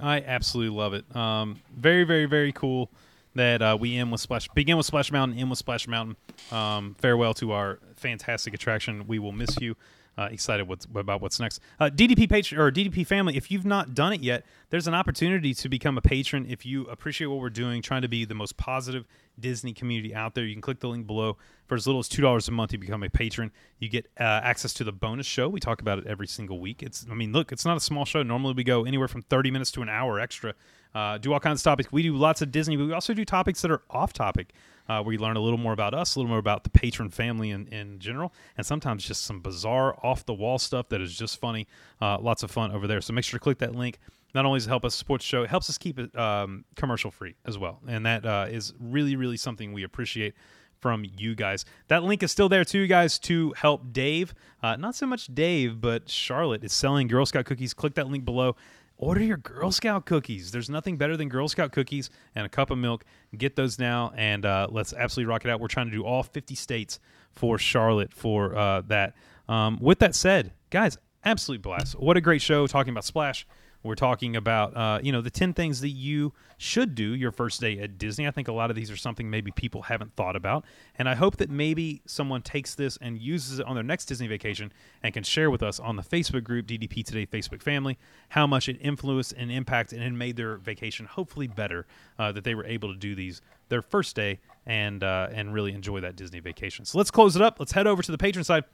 I absolutely love it. Um, very, very, very cool that uh, we end with Splash, begin with Splash Mountain, end with Splash Mountain. Um, farewell to our fantastic attraction. We will miss you. Uh, excited what's, about what's next. Uh, DDP patron or DDP family, if you've not done it yet, there's an opportunity to become a patron. If you appreciate what we're doing, trying to be the most positive Disney community out there, you can click the link below. For as little as two dollars a month, you become a patron. You get uh, access to the bonus show. We talk about it every single week. It's, I mean, look, it's not a small show. Normally, we go anywhere from thirty minutes to an hour extra. Uh, do all kinds of topics. We do lots of Disney, but we also do topics that are off topic, uh, where you learn a little more about us, a little more about the Patreon family in, in general, and sometimes just some bizarre, off the wall stuff that is just funny. Uh, lots of fun over there. So make sure to click that link. Not only does it help us support the show, it helps us keep it um, commercial free as well, and that uh, is really, really something we appreciate from you guys. That link is still there too, guys, to help Dave. Uh, not so much Dave, but Charlotte is selling Girl Scout cookies. Click that link below. Order your Girl Scout cookies. There's nothing better than Girl Scout cookies and a cup of milk. Get those now, and uh, let's absolutely rock it out. We're trying to do all 50 states for Charlotte for uh, that. Um, with that said, guys, absolute blast. What a great show talking about Splash. We're talking about, uh, you know, the 10 things that you should do your first day at Disney. I think a lot of these are something maybe people haven't thought about. And I hope that maybe someone takes this and uses it on their next Disney vacation and can share with us on the Facebook group, DDP Today Facebook Family, how much it influenced and impacted and made their vacation hopefully better, uh, that they were able to do these their first day and, uh, and really enjoy that Disney vacation. So let's close it up. Let's head over to the Patreon side.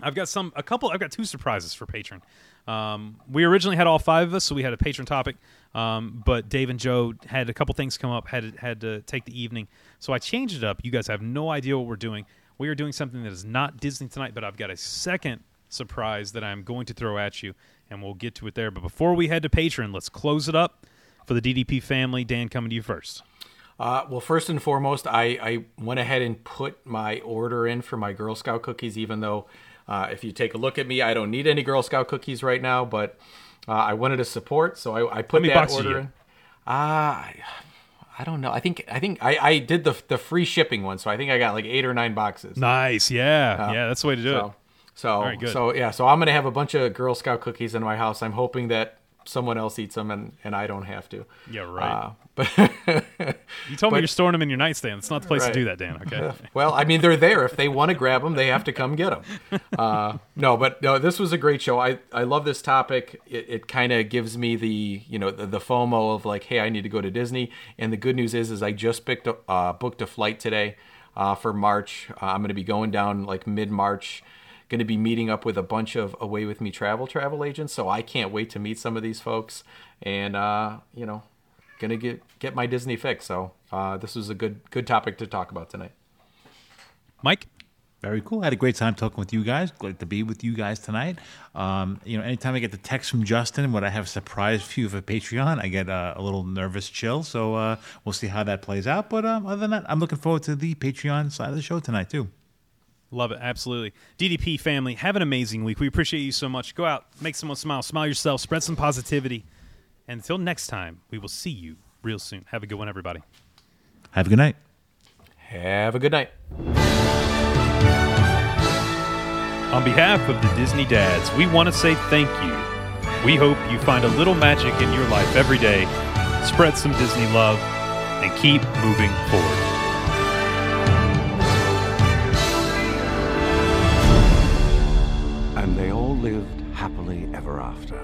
I've got some, a couple, I've got two surprises for patron. Um, we originally had all five of us, so we had a patron topic. Um, but Dave and Joe had a couple things come up, had had to take the evening, so I changed it up. You guys have no idea what we're doing. We are doing something that is not Disney tonight, but I've got a second surprise that I'm going to throw at you, and we'll get to it there. But before we head to Patreon, let's close it up for the DDP family. Dan, coming to you first. Uh, well, first and foremost, I, I went ahead and put my order in for my Girl Scout cookies, even though uh, if you take a look at me, I don't need any Girl Scout cookies right now, but uh, I wanted to support, so I, I put that order in. Uh, I, don't know. I think I think I, I did the the free shipping one, so I think I got like eight or nine boxes. Nice, yeah, yeah, that's the way to do so, it. So right, so yeah, so I'm gonna have a bunch of Girl Scout cookies in my house. I'm hoping that someone else eats them and, and I don't have to. Yeah, right. But [laughs] You told me you're storing them in your nightstand. It's not the place Right. to do that, Dan. Okay. [laughs] well, I mean, they're there. If they want to grab them, they have to come get them. [laughs] Uh, no, but no, this was a great show. I, I love this topic. It, it kind of gives me the you know the, the FOMO of like, hey, I need to go to Disney. And the good news is, is I just picked a, uh, booked a flight today uh, for March. Uh, I'm going to be going down like mid March. Going to be meeting up with a bunch of Away with Me travel travel agents. So I can't wait to meet some of these folks. And uh, you know, gonna get get my Disney fix. So uh, this was a good good topic to talk about tonight. Mike. Very cool. I had a great time talking with you guys. Glad to be with you guys tonight. Um, you know, anytime I get the text from Justin when I have a surprise for you for Patreon, I get uh, a little nervous chill. So uh, we'll see how that plays out. But um, other than that, I'm looking forward to the Patreon side of the show tonight too. Love it. Absolutely. DDP family, have an amazing week. We appreciate you so much. Go out, make someone smile, smile yourself, spread some positivity. And until next time, we will see you real soon. Have a good one, everybody. Have a good night. Have a good night. On behalf of the Disney Dads, we want to say thank you. We hope you find a little magic in your life every day, spread some Disney love, and keep moving forward. And they all lived happily ever after.